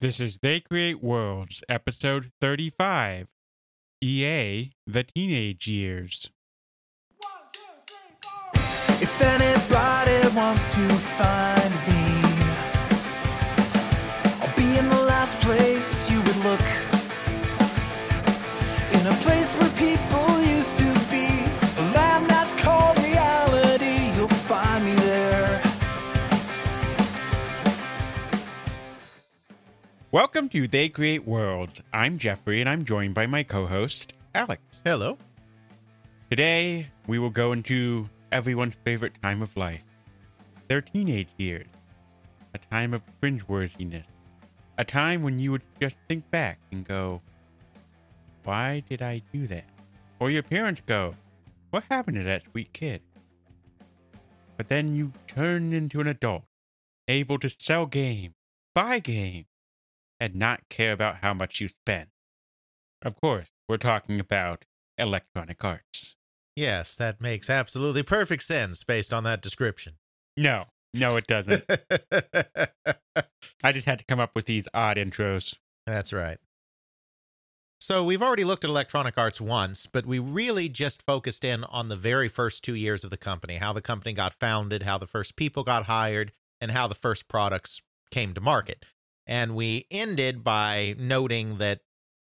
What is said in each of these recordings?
This is They Create Worlds, episode 35 EA The Teenage Years. If anybody wants to find me, I'll be in the last place you would look. In a place where people Welcome to They Create Worlds. I'm Jeffrey, and I'm joined by my co host, Alex. Hello. Today, we will go into everyone's favorite time of life their teenage years. A time of cringeworthiness. A time when you would just think back and go, Why did I do that? Or your parents go, What happened to that sweet kid? But then you turn into an adult, able to sell game, buy games, and not care about how much you spend. Of course, we're talking about Electronic Arts. Yes, that makes absolutely perfect sense based on that description. No, no, it doesn't. I just had to come up with these odd intros. That's right. So we've already looked at Electronic Arts once, but we really just focused in on the very first two years of the company, how the company got founded, how the first people got hired, and how the first products came to market. And we ended by noting that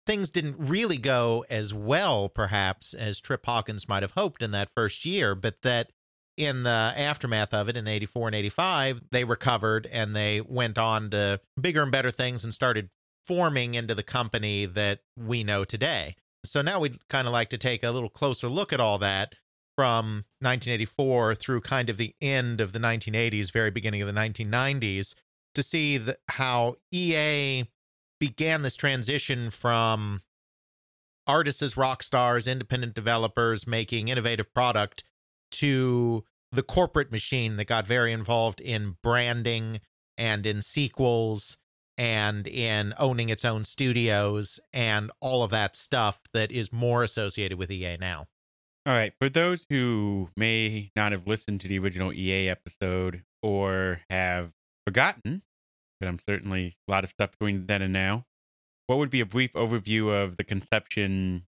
things didn't really go as well, perhaps, as Trip Hawkins might have hoped in that first year, but that in the aftermath of it in 84 and 85, they recovered and they went on to bigger and better things and started forming into the company that we know today. So now we'd kind of like to take a little closer look at all that from 1984 through kind of the end of the 1980s, very beginning of the 1990s, to see the, how EA began this transition from artists as rock stars, independent developers making innovative product to the corporate machine that got very involved in branding and in sequels and in owning its own studios and all of that stuff that is more associated with EA now. All right, for those who may not have listened to the original EA episode or have forgotten, but I'm certainly a lot of stuff between then and now, what would be a brief overview of the conception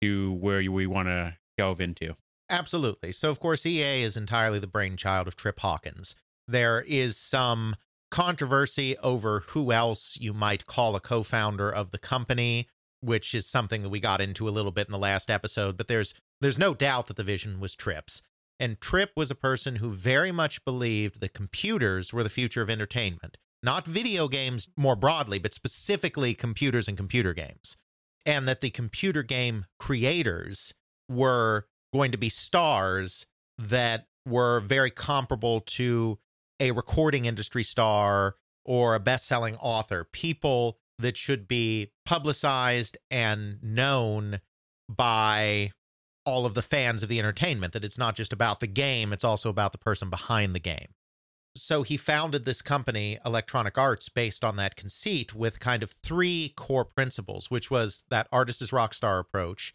to where we want to delve into? Absolutely. So, of course, EA is entirely the brainchild of Trip Hawkins. There is some controversy over who else you might call a co founder of the company, which is something that we got into a little bit in the last episode, but there's there's no doubt that the vision was Trip's. And Trip was a person who very much believed that computers were the future of entertainment, not video games more broadly, but specifically computers and computer games. And that the computer game creators were going to be stars that were very comparable to a recording industry star or a best selling author, people that should be publicized and known by all of the fans of the entertainment, that it's not just about the game, it's also about the person behind the game. So he founded this company, Electronic Arts, based on that conceit with kind of three core principles, which was that artist is rock star approach,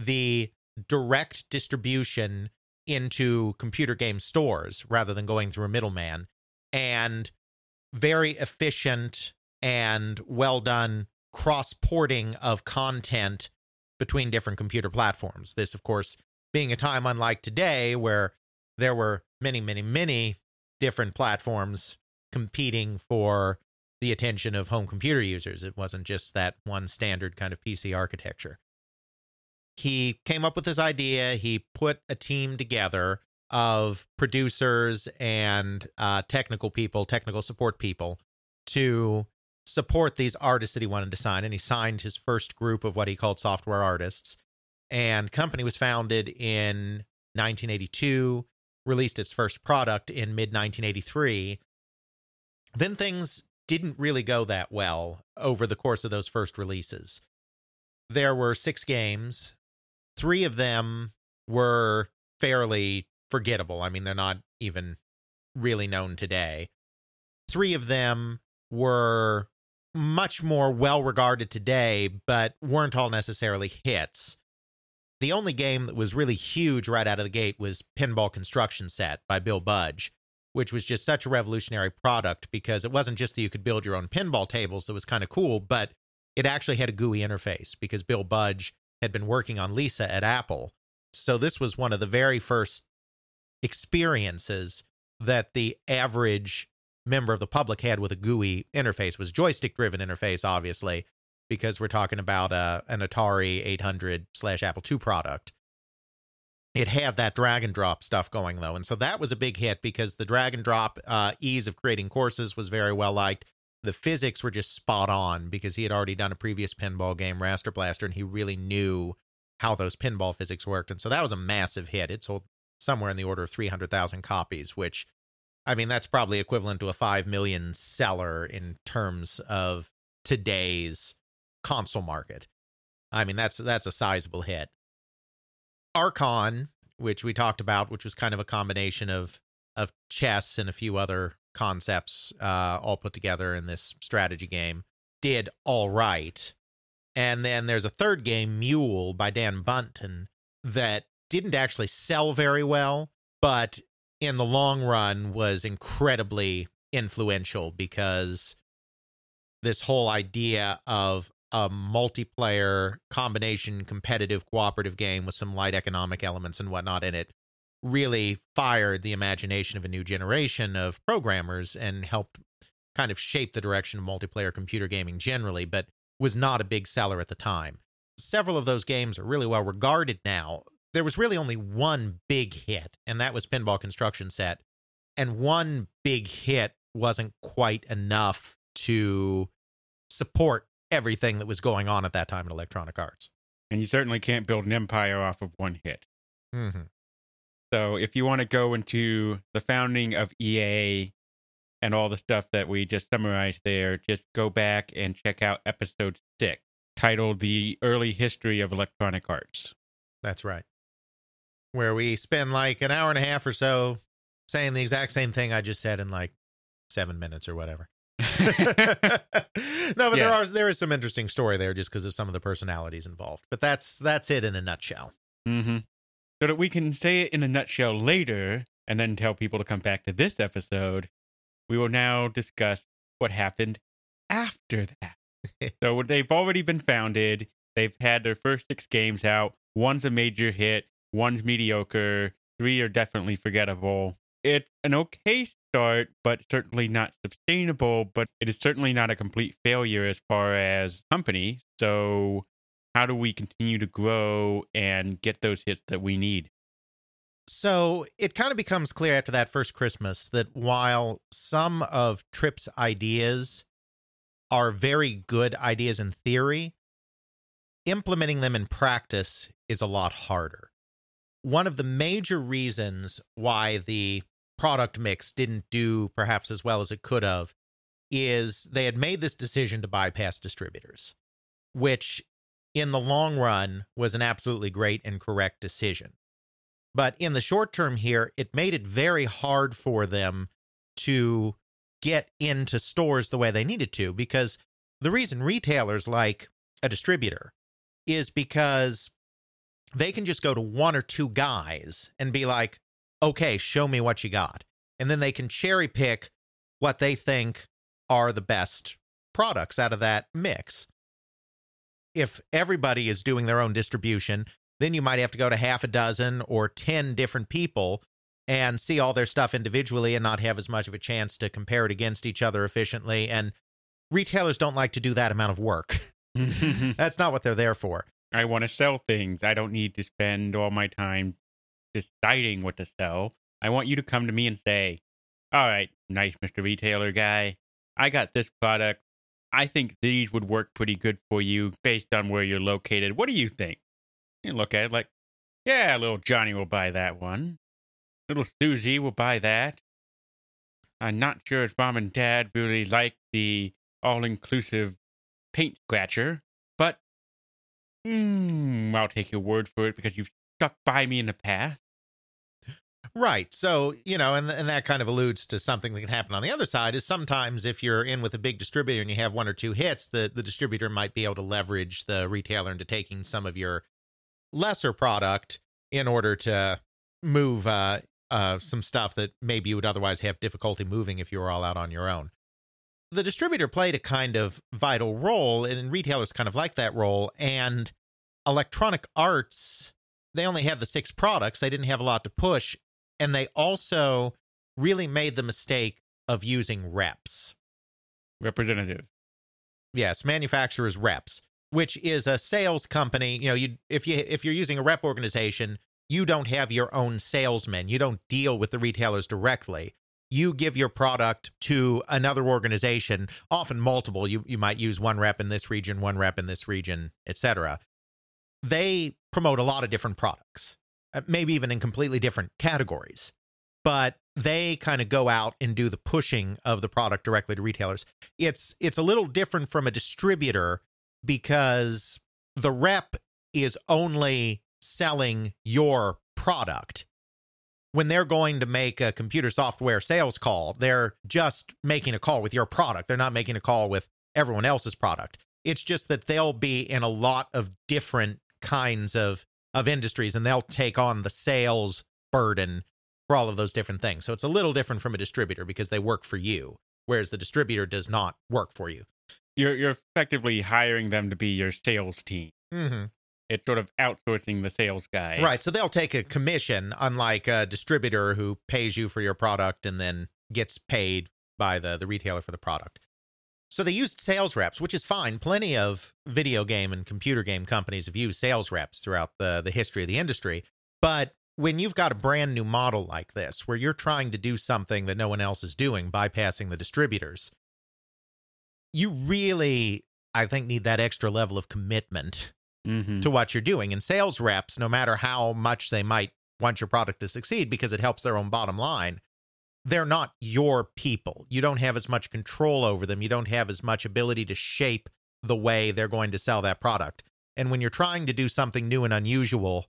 the direct distribution into computer game stores rather than going through a middleman, and very efficient and well done cross porting of content between different computer platforms. This, of course, being a time unlike today where there were many, many, many different platforms competing for the attention of home computer users. It wasn't just that one standard kind of PC architecture. He came up with this idea. He put a team together of producers and uh, technical people, technical support people to support these artists that he wanted to sign. And he signed his first group of what he called software artists. And company was founded in 1982, released its first product in mid 1983. Then things didn't really go that well over the course of those first releases. There were six games. Three of them were fairly forgettable. I mean, they're not even really known today. Three of them were much more well regarded today, but weren't all necessarily hits. The only game that was really huge right out of the gate was Pinball Construction Set by Bill Budge, which was just such a revolutionary product because it wasn't just that you could build your own pinball tables that was kind of cool, but it actually had a GUI interface because Bill Budge had been working on Lisa at Apple. So this was one of the very first experiences that the average member of the public had with a GUI interface was joystick driven interface, obviously, because we're talking about uh, an Atari 800 slash Apple II product. It had that drag and drop stuff going though, and so that was a big hit because the drag and drop uh, ease of creating courses was very well liked. The physics were just spot on because he had already done a previous pinball game, Raster Blaster, and he really knew how those pinball physics worked, and so that was a massive hit. It sold somewhere in the order of 300,000 copies, which I mean, that's probably equivalent to a 5 million seller in terms of today's console market. I mean, that's that's a sizable hit. Archon, which we talked about, which was kind of a combination of of chess and a few other concepts uh, all put together in this strategy game, did all right. And then there's a third game, Mule, by Dan Bunten, that didn't actually sell very well, but in the long run was incredibly influential because this whole idea of a multiplayer combination competitive cooperative game with some light economic elements and whatnot in it really fired the imagination of a new generation of programmers and helped kind of shape the direction of multiplayer computer gaming generally, but was not a big seller at the time. Several of those games are really well regarded now. There was really only one big hit, and that was Pinball Construction Set. And one big hit wasn't quite enough to support everything that was going on at that time in Electronic Arts. And you certainly can't build an empire off of one hit. Mm-hmm. So if you want to go into the founding of EA and all the stuff that we just summarized there, just go back and check out episode six, titled The Early History of Electronic Arts. That's right. Where we spend like an hour and a half or so saying the exact same thing I just said in like seven minutes or whatever. no, but there are there is some interesting story there just because of some of the personalities involved. But that's that's it in a nutshell. Mm-hmm. So that we can say it in a nutshell later and then tell people to come back to this episode, we will now discuss what happened after that. so they've already been founded. They've had their first six games out. One's a major hit, one's mediocre, three are definitely forgettable. It's an okay start, but certainly not sustainable, but it is certainly not a complete failure as far as company. So how do we continue to grow and get those hits that we need? So it kind of becomes clear after that first Christmas that while some of Trip's ideas are very good ideas in theory, implementing them in practice is a lot harder. One of the major reasons why the product mix didn't do perhaps as well as it could have is they had made this decision to bypass distributors, which in the long run was an absolutely great and correct decision. But in the short term here, it made it very hard for them to get into stores the way they needed to because the reason retailers like a distributor is because they can just go to one or two guys and be like, okay, show me what you got. And then they can cherry pick what they think are the best products out of that mix. If everybody is doing their own distribution, then you might have to go to half a dozen or 10 different people and see all their stuff individually and not have as much of a chance to compare it against each other efficiently. And retailers don't like to do that amount of work. That's not what they're there for. I want to sell things. I don't need to spend all my time deciding what to sell. I want you to come to me and say, All right, nice, Mr. Retailer guy. I got this product. I think these would work pretty good for you based on where you're located. What do you think? You look at it like, Yeah, little Johnny will buy that one. Little Susie will buy that. I'm not sure his mom and dad really like the all inclusive paint scratcher, mm, I'll take your word for it because you've stuck by me in the past. Right. So, you know, and, and that kind of alludes to something that can happen on the other side is sometimes if you're in with a big distributor and you have one or two hits, the, the distributor might be able to leverage the retailer into taking some of your lesser product in order to move uh, uh, some stuff that maybe you would otherwise have difficulty moving if you were all out on your own. The distributor played a kind of vital role, and retailers kind of like that role. And Electronic Arts, they only had the six products, they didn't have a lot to push. And they also really made the mistake of using reps. Representative. Yes, manufacturers reps, which is a sales company. You know, you if you if you're using a rep organization, you don't have your own salesmen. You don't deal with the retailers directly. You give your product to another organization, often multiple. You you might use one rep in this region, one rep in this region, etc. They promote a lot of different products, uh, maybe even in completely different categories. But they kind of go out and do the pushing of the product directly to retailers. It's it's a little different from a distributor because the rep is only selling your product. When they're going to make a computer software sales call, they're just making a call with your product. They're not making a call with everyone else's product. It's just that they'll be in a lot of different kinds of of industries and they'll take on the sales burden for all of those different things. So it's a little different from a distributor because they work for you, whereas the distributor does not work for you. You're you're effectively hiring them to be your sales team. Mm-hmm. It's sort of outsourcing the sales guy. Right. So they'll take a commission, unlike a distributor who pays you for your product and then gets paid by the, the retailer for the product. So they used sales reps, which is fine. Plenty of video game and computer game companies have used sales reps throughout the, the history of the industry. But when you've got a brand new model like this, where you're trying to do something that no one else is doing, bypassing the distributors, you really, I think, need that extra level of commitment Mm-hmm. to what you're doing. And sales reps, no matter how much they might want your product to succeed because it helps their own bottom line, they're not your people. You don't have as much control over them. You don't have as much ability to shape the way they're going to sell that product. And when you're trying to do something new and unusual,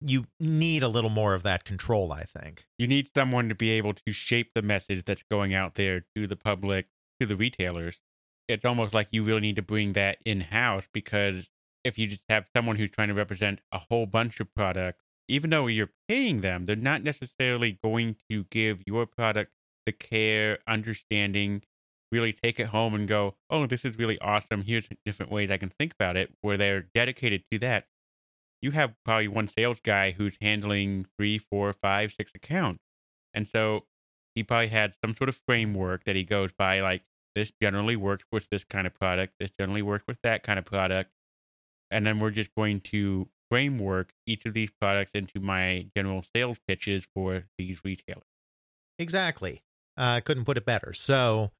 you need a little more of that control, I think. You need someone to be able to shape the message that's going out there to the public, to the retailers. It's almost like you really need to bring that in house because if you just have someone who's trying to represent a whole bunch of products, even though you're paying them, they're not necessarily going to give your product the care, understanding, really take it home and go, oh, this is really awesome. Here's different ways I can think about it, where they're dedicated to that. You have probably one sales guy who's handling three, four, five, six accounts. And so he probably had some sort of framework that he goes by, like, this generally works with this kind of product, this generally works with that kind of product and then we're just going to framework each of these products into my general sales pitches for these retailers. Exactly. I uh, couldn't put it better. So,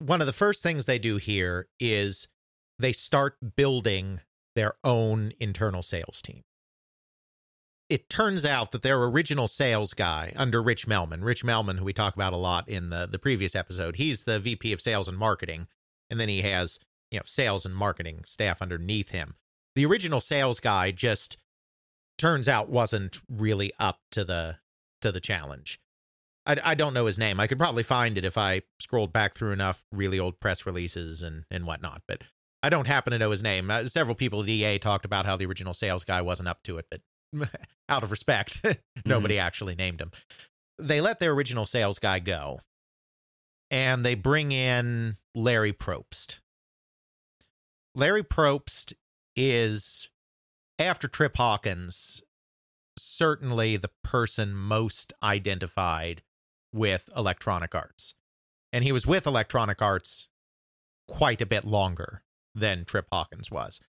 one of the first things they do here is they start building their own internal sales team. It turns out that their original sales guy under Rich Melmon, Rich Melmon, who we talk about a lot in the, the previous episode, he's the VP of sales and marketing. And then he has, you know, sales and marketing staff underneath him the original sales guy just turns out wasn't really up to the to the challenge. I, I don't know his name. I could probably find it if I scrolled back through enough really old press releases and and whatnot, but I don't happen to know his name. Uh, several people at EA talked about how the original sales guy wasn't up to it, but out of respect, nobody mm-hmm. actually named him. They let their original sales guy go, and they bring in Larry Probst. Larry Probst is after Trip Hawkins, certainly the person most identified with Electronic Arts. And he was with Electronic Arts quite a bit longer than Trip Hawkins was.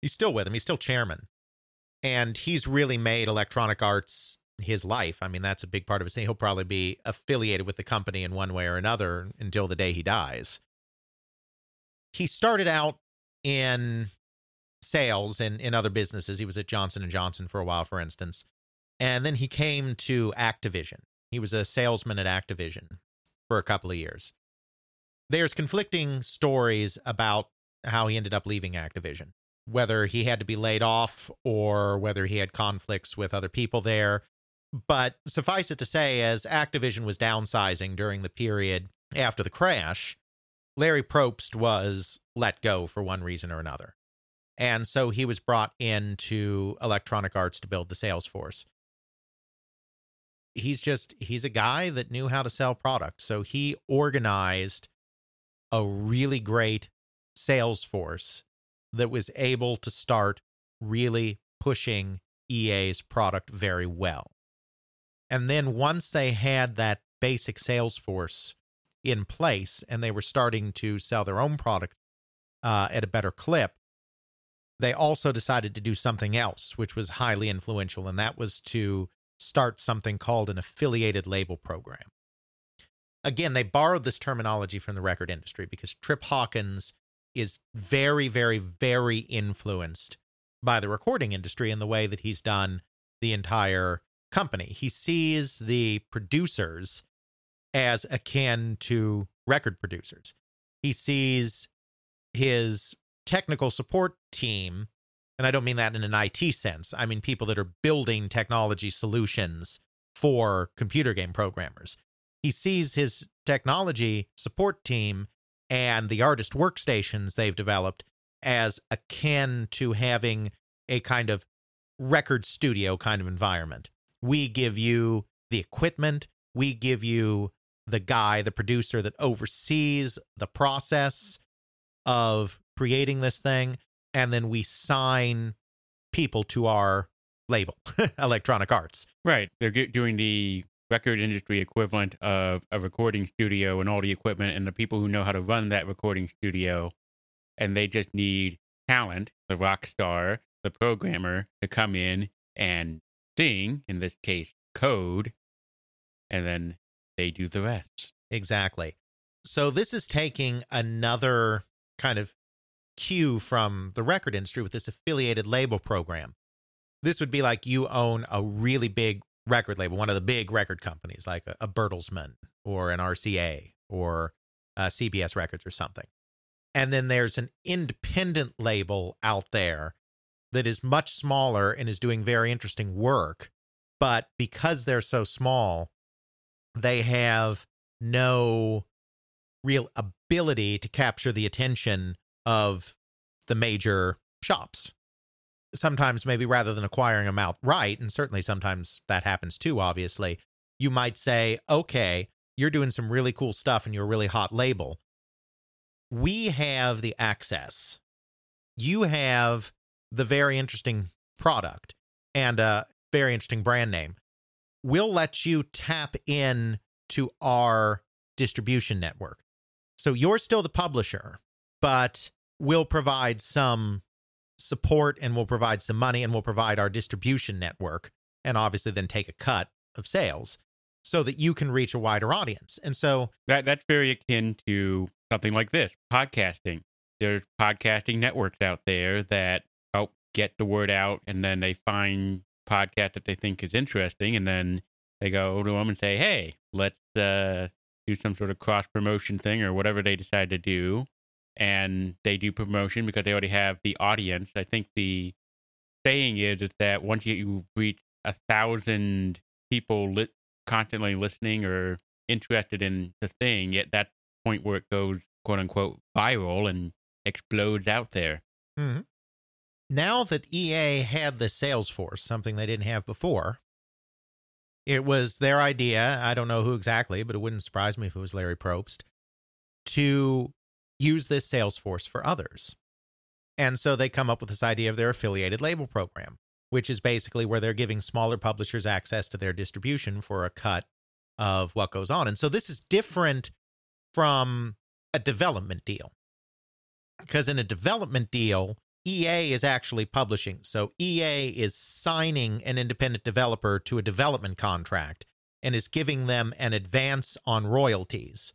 He's still with him, he's still chairman. And he's really made Electronic Arts his life. I mean, that's a big part of his thing. He'll probably be affiliated with the company in one way or another until the day he dies. He started out in sales in in other businesses. He was at Johnson and Johnson for a while, for instance, and then he came to Activision. He was a salesman at Activision for a couple of years. There's conflicting stories about how he ended up leaving Activision, whether he had to be laid off or whether he had conflicts with other people there. But suffice it to say, as Activision was downsizing during the period after the crash, Larry Probst was let go for one reason or another. And so he was brought into Electronic Arts to build the sales force. he's just he's a guy that knew how to sell product. So he organized a really great sales force that was able to start really pushing EA's product very well. And then once they had that basic sales force in place and they were starting to sell their own product uh, at a better clip, they also decided to do something else, which was highly influential, and that was to start something called an affiliated label program. Again, they borrowed this terminology from the record industry because Trip Hawkins is very, very, very influenced by the recording industry in the way that he's done the entire company. He sees the producers as akin to record producers. He sees his technical support team, and I don't mean that in an IT sense, I mean people that are building technology solutions for computer game programmers. He sees his technology support team and the artist workstations they've developed as akin to having a kind of record studio kind of environment. We give you the equipment, we give you the guy, the producer that oversees the process of creating this thing, and then we sign people to our label, Electronic Arts. Right. They're doing the record industry equivalent of a recording studio and all the equipment and the people who know how to run that recording studio. And they just need talent, the rock star, the programmer to come in and sing, in this case, code, and then they do the rest. Exactly. So this is taking another kind of cue from the record industry with this affiliated label program. This would be like you own a really big record label, one of the big record companies like a, a Bertelsmann or an RCA or uh, CBS Records or something. And then there's an independent label out there that is much smaller and is doing very interesting work. But because they're so small, they have no real ability to capture the attention of the major shops. Sometimes, maybe rather than acquiring them outright, and certainly sometimes that happens too, obviously, you might say, okay, you're doing some really cool stuff and you're a really hot label. We have the access. You have the very interesting product and a very interesting brand name. We'll let you tap in to our distribution network. So you're still the publisher, but we'll provide some support and we'll provide some money and we'll provide our distribution network and obviously then take a cut of sales so that you can reach a wider audience. And so that that's very akin to something like this, podcasting. There's podcasting networks out there that help get the word out and then they find podcast that they think is interesting and then they go to them and say, "Hey, let's uh, do some sort of cross promotion thing or whatever they decide to do." And they do promotion because they already have the audience. I think the saying is is that once you reach a thousand people li- constantly listening or interested in the thing, at that point where it goes quote unquote viral and explodes out there. Mm-hmm. Now that EA had the sales force, something they didn't have before, it was their idea. I don't know who exactly, but it wouldn't surprise me if it was Larry Probst to use this sales force for others. And so they come up with this idea of their affiliated label program, which is basically where they're giving smaller publishers access to their distribution for a cut of what goes on. And so this is different from a development deal. Because in a development deal, EA is actually publishing. So EA is signing an independent developer to a development contract and is giving them an advance on royalties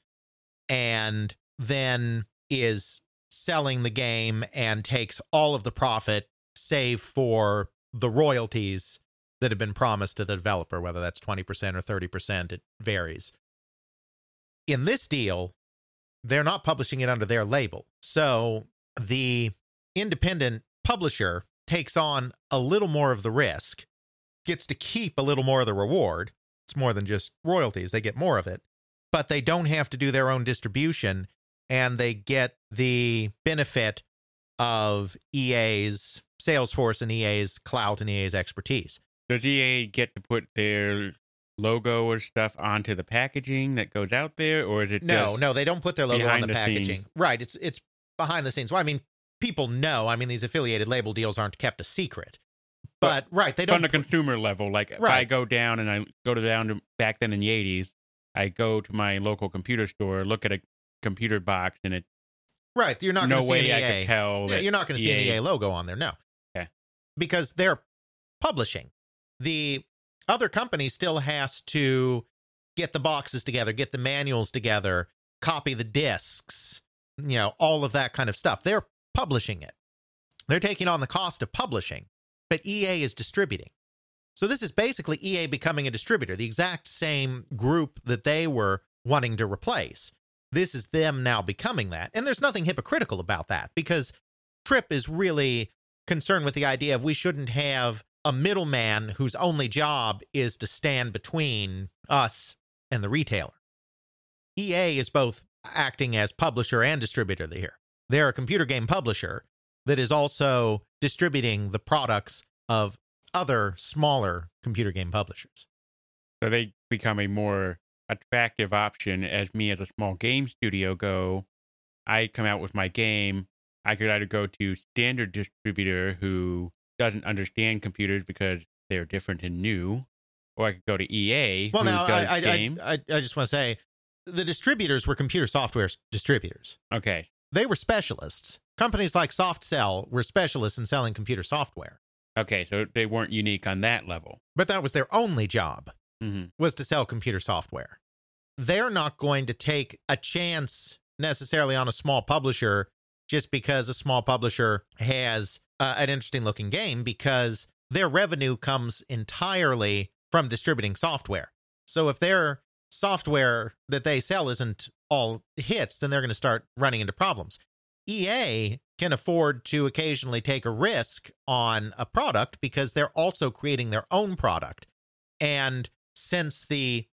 and then is selling the game and takes all of the profit save for the royalties that have been promised to the developer whether that's 20% or 30% it varies. In this deal they're not publishing it under their label. So the independent publisher takes on a little more of the risk, gets to keep a little more of the reward. It's more than just royalties, they get more of it, but they don't have to do their own distribution and they get the benefit of EA's sales force and EA's clout and EA's expertise. Does EA get to put their logo or stuff onto the packaging that goes out there, or is it No, just, no, they don't put their logo on the, the packaging. scenes. Right. It's it's behind the scenes. Well, I mean, people know. I mean, these affiliated label deals aren't kept a secret. But, right, they don't. the put- consumer level? Like if I go down and I go to down to back then in the eighties, I go to my local computer store, look at a computer box, and it right, you're not no going to see way an I EA. could tell Yeah, you're not going to see an EA EA logo on there. No. Okay. Because they're publishing. The other company still has to get the boxes together, get the manuals together, copy the discs, you know, all of that kind of stuff. They're publishing it. They're taking on the cost of publishing, but EA is distributing. So this is basically EA becoming a distributor, the exact same group that they were wanting to replace. This is them now becoming that. And there's nothing hypocritical about that because Trip is really concerned with the idea of we shouldn't have a middleman whose only job is to stand between us and the retailer. EA is both acting as publisher and distributor here. They're a computer game publisher that is also distributing the products of other smaller computer game publishers. so they become a more attractive option as me as a small game studio go i come out with my game i could either go to standard distributor who doesn't understand computers because they're different and new or i could go to ea Well, who now I, I, I, I, I just want to say the distributors were computer software distributors. okay They were specialists. Companies like Softsel were specialists in selling computer software, okay so they weren't unique on that level but that was their only job. Hmm was to sell computer software. They're not going to take a chance necessarily on a small publisher just because a small publisher has uh, an interesting looking game because their revenue comes entirely from distributing software. So if their software that they sell isn't all hits, then they're going to start running into problems. EA can afford to occasionally take a risk on a product because they're also creating their own product. And since the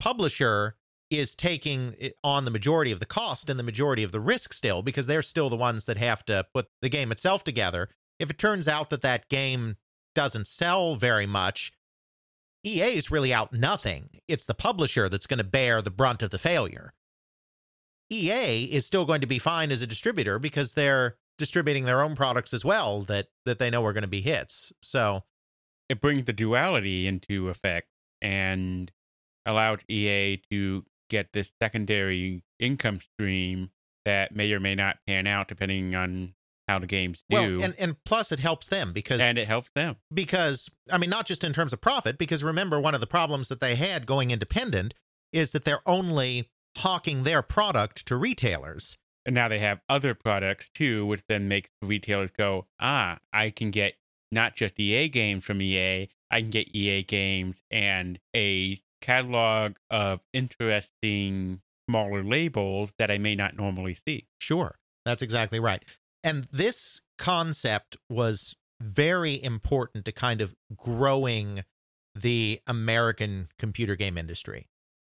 publisher is taking on the majority of the cost and the majority of the risk still, because they're still the ones that have to put the game itself together, if it turns out that that game doesn't sell very much, EA is really out nothing. It's the publisher that's going to bear the brunt of the failure. EA is still going to be fine as a distributor because they're distributing their own products as well that that they know are going to be hits. So, it brings the duality into effect and allowed EA to get this secondary income stream that may or may not pan out depending on how the games do. well, and and plus it helps them because and it helps them. because I mean not just in terms of profit because remember one of the problems that they had going independent is that they're only hawking their product to retailers. And now they have other products too, which then makes the retailers go, ah, I can get not just EA games from EA, I can get EA games and a catalog of interesting smaller labels that I may not normally see. Sure. That's exactly right. And this concept was very important to kind of growing the American computer game industry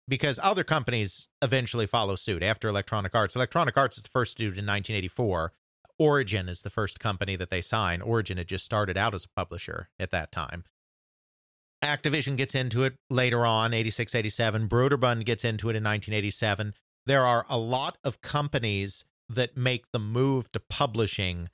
because other companies eventually follow suit after Electronic Arts. Electronic Arts is the first to do it in 1984. Origin is the first company that they sign. Origin had just started out as a publisher at that time. Activision gets into it later on, 86, 87. Broderbund gets into it in 1987. There are a lot of companies that make the move to publishing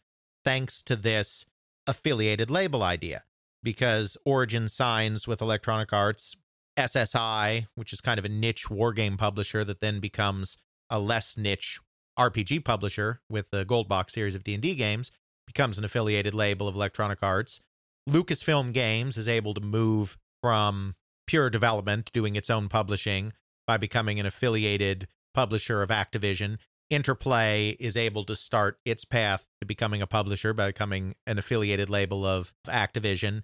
thanks to this affiliated label idea because Origin signs with Electronic Arts, SSI, which is kind of a niche war game publisher that then becomes a less niche RPG publisher with the Gold Box series of D&D games, becomes an affiliated label of Electronic Arts. Lucasfilm Games is able to move from pure development, doing its own publishing, by becoming an affiliated publisher of Activision. Interplay is able to start its path to becoming a publisher by becoming an affiliated label of Activision.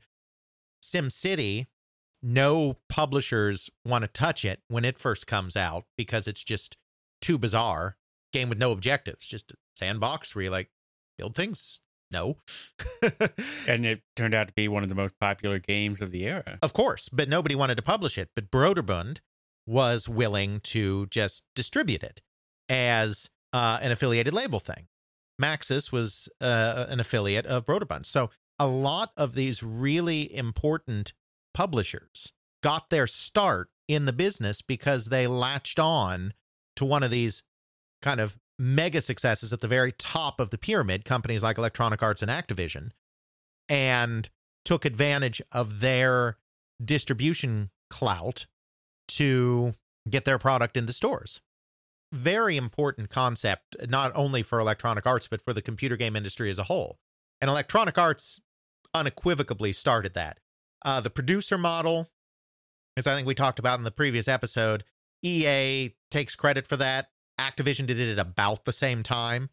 SimCity, no publishers want to touch it when it first comes out because it's just too bizarre. Game with no objectives, just a sandbox where you like build things. No. And it turned out to be one of the most popular games of the era. Of course, but nobody wanted to publish it. But Broderbund was willing to just distribute it as uh, an affiliated label thing. Maxis was uh, an affiliate of Broderbund. So a lot of these really important publishers got their start in the business because they latched on to one of these kind of mega successes at the very top of the pyramid, companies like Electronic Arts and Activision, and took advantage of their distribution clout to get their product into stores. Very important concept, not only for Electronic Arts, but for the computer game industry as a whole. And Electronic Arts unequivocally started that. Uh, the producer model, as I think we talked about in the previous episode, EA takes credit for that. Activision did it at about the same time.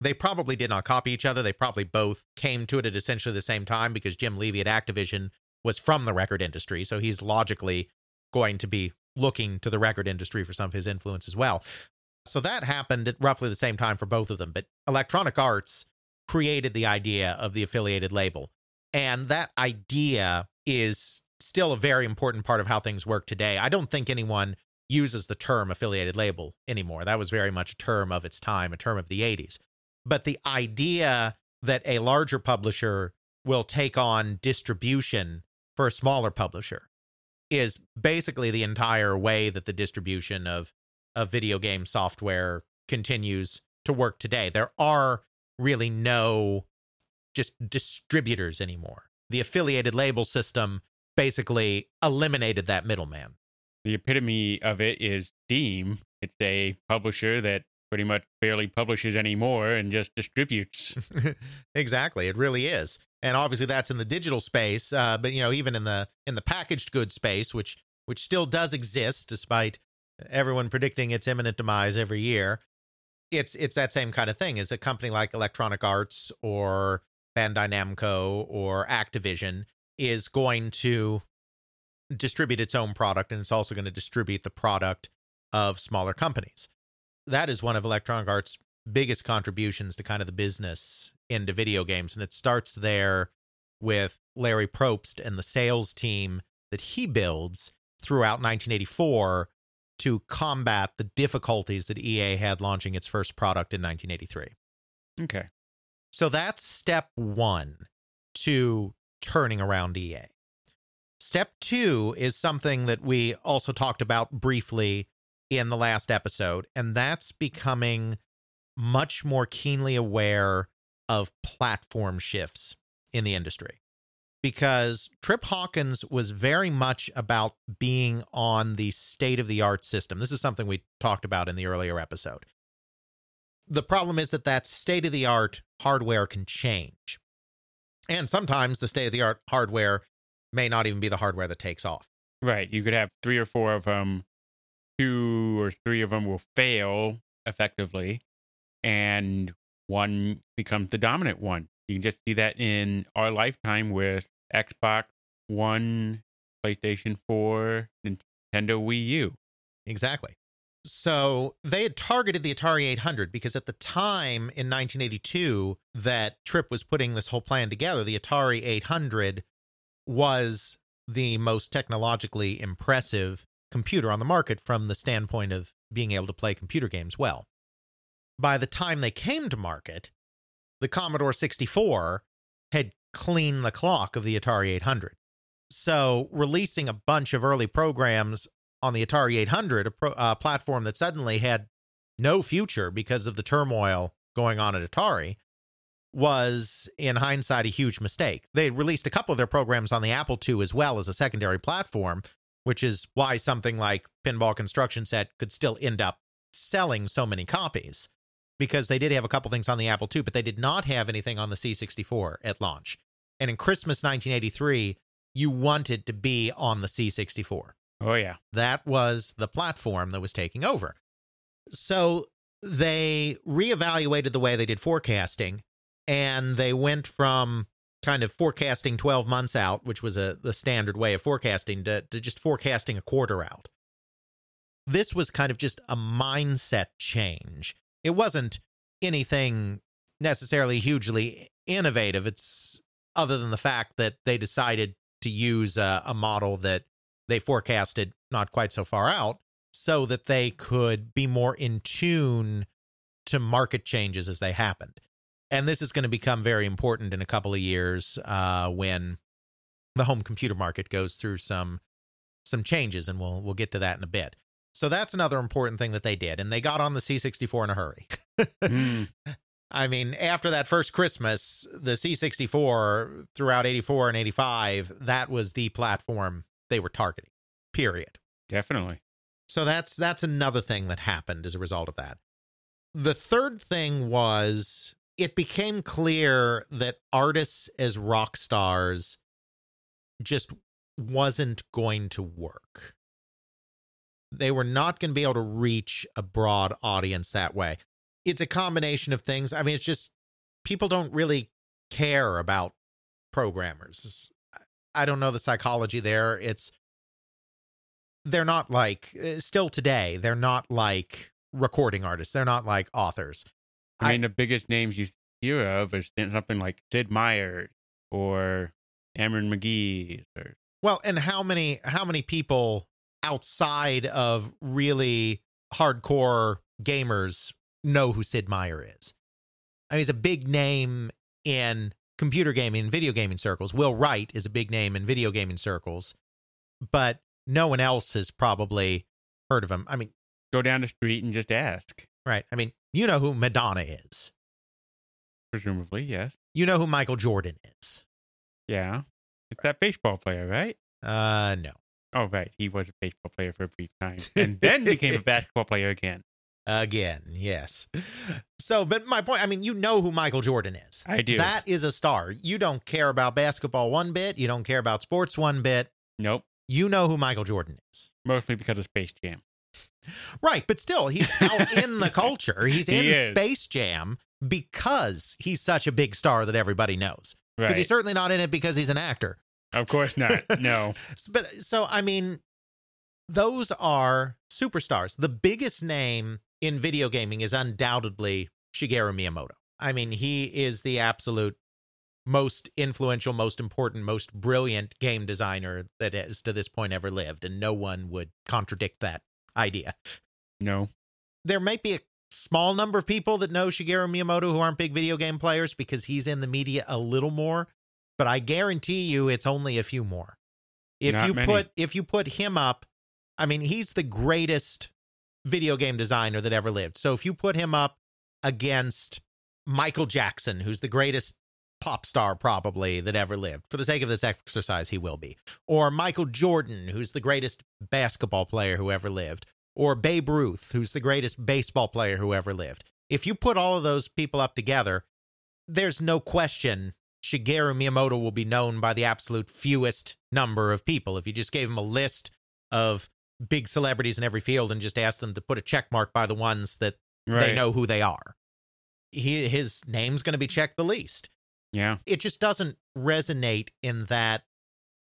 They probably did not copy each other. They probably both came to it at essentially the same time because Jim Levy at Activision was from the record industry. So he's logically going to be looking to the record industry for some of his influence as well. So that happened at roughly the same time for both of them. But Electronic Arts created the idea of the affiliated label. And that idea is still a very important part of how things work today. I don't think anyone uses the term affiliated label anymore. That was very much a term of its time, a term of the 80s. But the idea that a larger publisher will take on distribution for a smaller publisher is basically the entire way that the distribution of of video game software continues to work today. There are really no just distributors anymore. The affiliated label system basically eliminated that middleman. The epitome of it is Steam. It's a publisher that pretty much barely publishes anymore and just distributes. exactly, it really is. And obviously that's in the digital space, uh, but you know even in the in the packaged goods space, which which still does exist despite everyone predicting its imminent demise every year. It's it's that same kind of thing. Is a company like Electronic Arts or Bandai Namco or Activision is going to distribute its own product and it's also going to distribute the product of smaller companies. That is one of Electronic Arts' biggest contributions to kind of the business into video games. And it starts there with Larry Probst and the sales team that he builds throughout 1984 to combat the difficulties that EA had launching its first product in 1983. Okay. So that's step one to turning around EA. Step two is something that we also talked about briefly in the last episode, and that's becoming much more keenly aware of platform shifts in the industry. Because Trip Hawkins was very much about being on the state of the art system. This is something we talked about in the earlier episode. The problem is that that state of the art hardware can change. And sometimes the state of the art hardware may not even be the hardware that takes off. Right. You could have three or four of them, two or three of them will fail effectively, and one becomes the dominant one. You can just see that in our lifetime with Xbox One, PlayStation 4, Nintendo Wii U. Exactly. So they had targeted the Atari 800 because at the time in 1982 that Trip was putting this whole plan together, the Atari 800 was the most technologically impressive computer on the market from the standpoint of being able to play computer games well. By the time they came to market, the Commodore 64 had cleaned the clock of the Atari 800. So, releasing a bunch of early programs on the Atari 800, a pro, uh, platform that suddenly had no future because of the turmoil going on at Atari, was in hindsight a huge mistake. They released a couple of their programs on the Apple II as well as a secondary platform, which is why something like Pinball Construction Set could still end up selling so many copies because they did have a couple things on the Apple II, but they did not have anything on the C64 at launch. And in Christmas 1983, you wanted to be on the C64. Oh, yeah. That was the platform that was taking over. So they reevaluated the way they did forecasting and they went from kind of forecasting 12 months out, which was a the standard way of forecasting, to, to just forecasting a quarter out. This was kind of just a mindset change. It wasn't anything necessarily hugely innovative. It's other than the fact that they decided to use a, a model that they forecasted not quite so far out so that they could be more in tune to market changes as they happened. And this is going to become very important in a couple of years uh, when the home computer market goes through some some changes, and we'll we'll get to that in a bit. So that's another important thing that they did, and they got on the C64 in a hurry. Mm, I mean, after that first Christmas, the C64 throughout 84 and 85, that was the platform they were targeting. Period. definitely. So that's that's another thing that happened as a result of that. The third thing was it became clear that artists as rock stars just wasn't going to work. They were not going to be able to reach a broad audience that way. It's a combination of things. I mean, it's just people don't really care about programmers. I don't know the psychology there. It's they're not like uh, still today they're not like recording artists they're not like authors I I- mean, the biggest names you hear of is something like Sid Meier or American McGee or well and how many how many people outside of really hardcore gamers know who sid meier is? I mean he's a big name in computer gaming and video gaming circles. Will wright is a big name in video gaming circles but no one else has probably heard of him. I mean go down the street and just ask. right. I mean you know who madonna is Presumably, yes. you know who michael jordan is Yeah. It's that baseball player, right? uh no Oh, right. He was a baseball player for a brief time and then became a basketball player again. Again, yes. So, but my point, I mean, you know who Michael Jordan is. I do. That is a star. You don't care about basketball one bit. You don't care about sports one bit. Nope. You know who Michael Jordan is. Mostly because of Space Jam. Right. But still, he's out in the culture. He's in He. Space Jam because he's such a big star that everybody knows. Because Right. he's certainly not in it because he's an actor. of course not. No. But so, I mean, those are superstars. The biggest name in video gaming is undoubtedly Shigeru Miyamoto. I mean, he is the absolute most influential, most important, most brilliant game designer that has to this point ever lived, and no one would contradict that idea. No. There might be a small number of people that know Shigeru Miyamoto who aren't big video game players because he's in the media a little more, but I guarantee you it's only a few more. If Not you many. put if you put him up, I mean, he's the greatest video game designer that ever lived. So if you put him up against Michael Jackson, who's the greatest pop star probably that ever lived. For the sake of this exercise, he will be. Or Michael Jordan, who's the greatest basketball player who ever lived. Or Babe Ruth, who's the greatest baseball player who ever lived. If you put all of those people up together, there's no question Shigeru Miyamoto will be known by the absolute fewest number of people. If you just gave him a list of big celebrities in every field and just asked them to put a check mark by the ones that Right. they know who they are, he, his name's going to be checked the least Yeah. it just doesn't resonate in that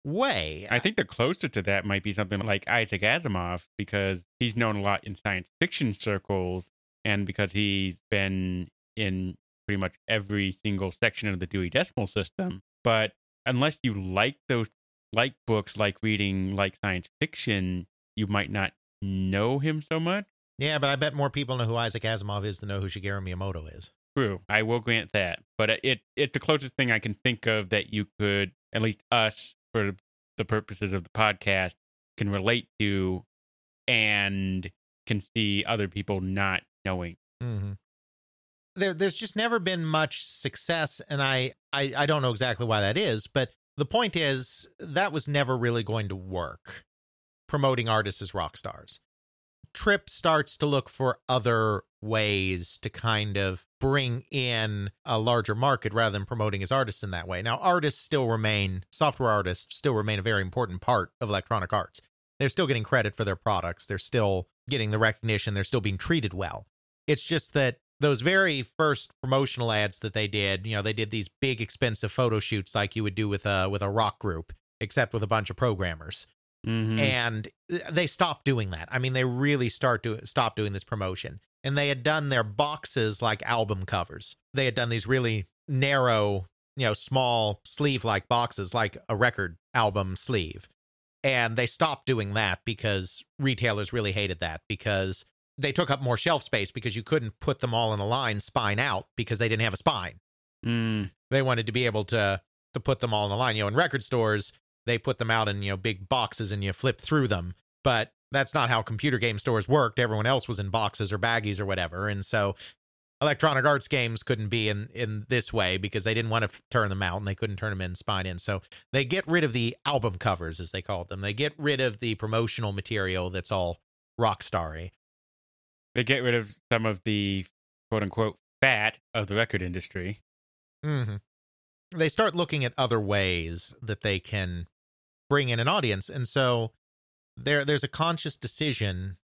way. I think the closest to that might be something like Isaac Asimov because he's known a lot in science fiction circles and because he's been in pretty much every single section of the Dewey Decimal System. But unless you like those like books, like reading like science fiction, you might not know him so much. yeah, but I bet more people know who Isaac Asimov is than know who Shigeru Miyamoto is. True, I will grant that, but it it's the closest thing I can think of that you could, at least us, for the purposes of the podcast, can relate to, and can see other people not knowing. Mm-hmm. There, there's just never been much success, and I, I, I don't know exactly why that is. But the point is that was never really going to work. Promoting artists as rock stars. Trip starts to look for other ways to kind of bring in a larger market rather than promoting his artists in that way. Now, artists still remain, software artists still remain a very important part of electronic arts. They're still getting credit for their products, they're still getting the recognition, they're still being treated well. It's just that those very first promotional ads that they did, you know, they did these big expensive photo shoots like you would do with a with a rock group, except with a bunch of programmers Mm-hmm. and they stopped doing that. I mean, they really start to stop doing this promotion. And they had done their boxes like album covers. They had done these really narrow, you know, small sleeve-like boxes, like a record album sleeve. And they stopped doing that because retailers really hated that because they took up more shelf space because you couldn't put them all in a line spine out because they didn't have a spine mm, they wanted to be able to to put them all in a line. You know, in record stores, they put them out in you know big boxes and you flip through them. But that's not how computer game stores worked. Everyone else was in boxes or baggies or whatever. And so electronic arts games couldn't be in in this way because they didn't want to f- turn them out and they couldn't turn them in spine in. So they get rid of the album covers as they called them. They get rid of the promotional material that's all rock starry. They get rid of some of the quote unquote fat of the record industry. hmm They start looking at other ways that they can bring in an audience, and so there there's a conscious decision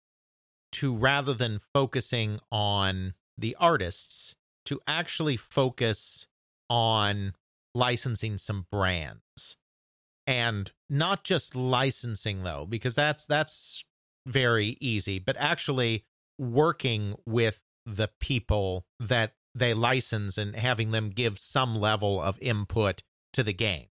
to rather than focusing on the artists, to actually focus on licensing some brands, and not just licensing though, because that's that's very easy, but actually working with the people that they license and having them give some level of input to the game.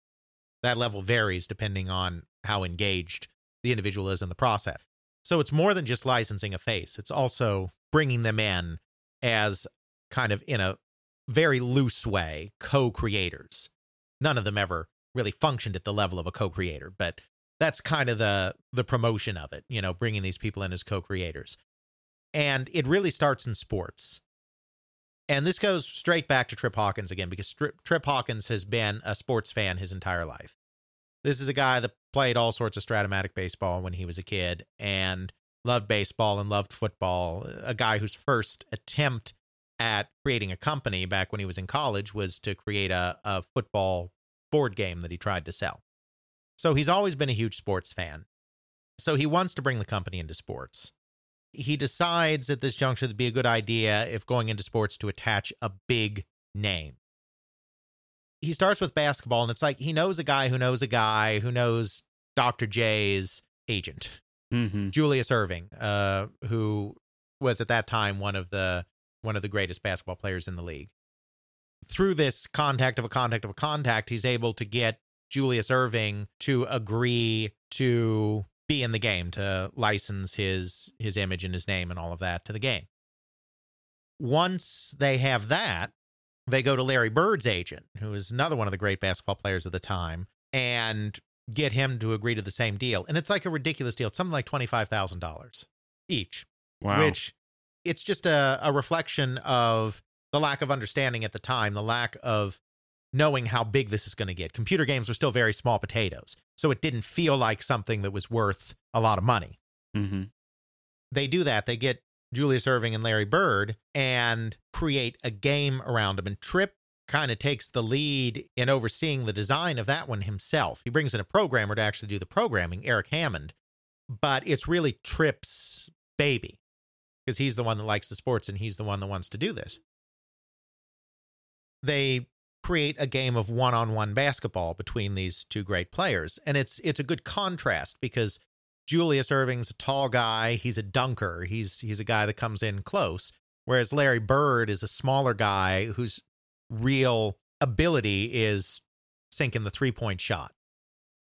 That level varies depending on how engaged the individual is in the process. So it's more than just licensing a face, it's also bringing them in as kind of in a very loose way co creators. None of them ever really functioned at the level of a co creator, but that's kind of the the promotion of it, you know, bringing these people in as co creators. And it really starts in sports and this goes straight back to Trip Hawkins again because Trip, Trip Hawkins has been a sports fan his entire life. This is a guy that played all sorts of Strat-O-Matic baseball when he was a kid and loved baseball and loved football. A guy whose first attempt at creating a company back when he was in college was to create a, a football board game that he tried to sell. So he's always been a huge sports fan. So he wants to bring the company into sports he decides at this juncture it'd be a good idea if going into sports to attach a big name. He starts with basketball, and it's like he knows a guy who knows a guy who knows Dr. J's agent, Mm-hmm. Julius Erving, uh, who was at that time one of the one of the greatest basketball players in the league. Through this contact of a contact of a contact, he's able to get Julius Erving to agree to be in the game to license his his image and his name and all of that to the game. Once they have that, they go to Larry Bird's agent, who is another one of the great basketball players of the time, and get him to agree to the same deal. And it's like a ridiculous deal. It's something like $25,000 each, Wow. which it's just a, a reflection of the lack of understanding at the time, the lack of knowing how big this is going to get. Computer games were still very small potatoes, so it didn't feel like something that was worth a lot of money. mm-hmm. They do that. They get Julius Erving and Larry Bird and create a game around them. And Trip kind of takes the lead in overseeing the design of that one himself. He brings in a programmer to actually do the programming, Eric Hammond, but it's really Trip's baby because he's the one that likes the sports and he's the one that wants to do this. They create a game of one-on-one basketball between these two great players and it's it's a good contrast because Julius Erving's a tall guy, he's a dunker. He's he's a guy that comes in close, whereas Larry Bird is a smaller guy whose real ability is sinking the three-point shot.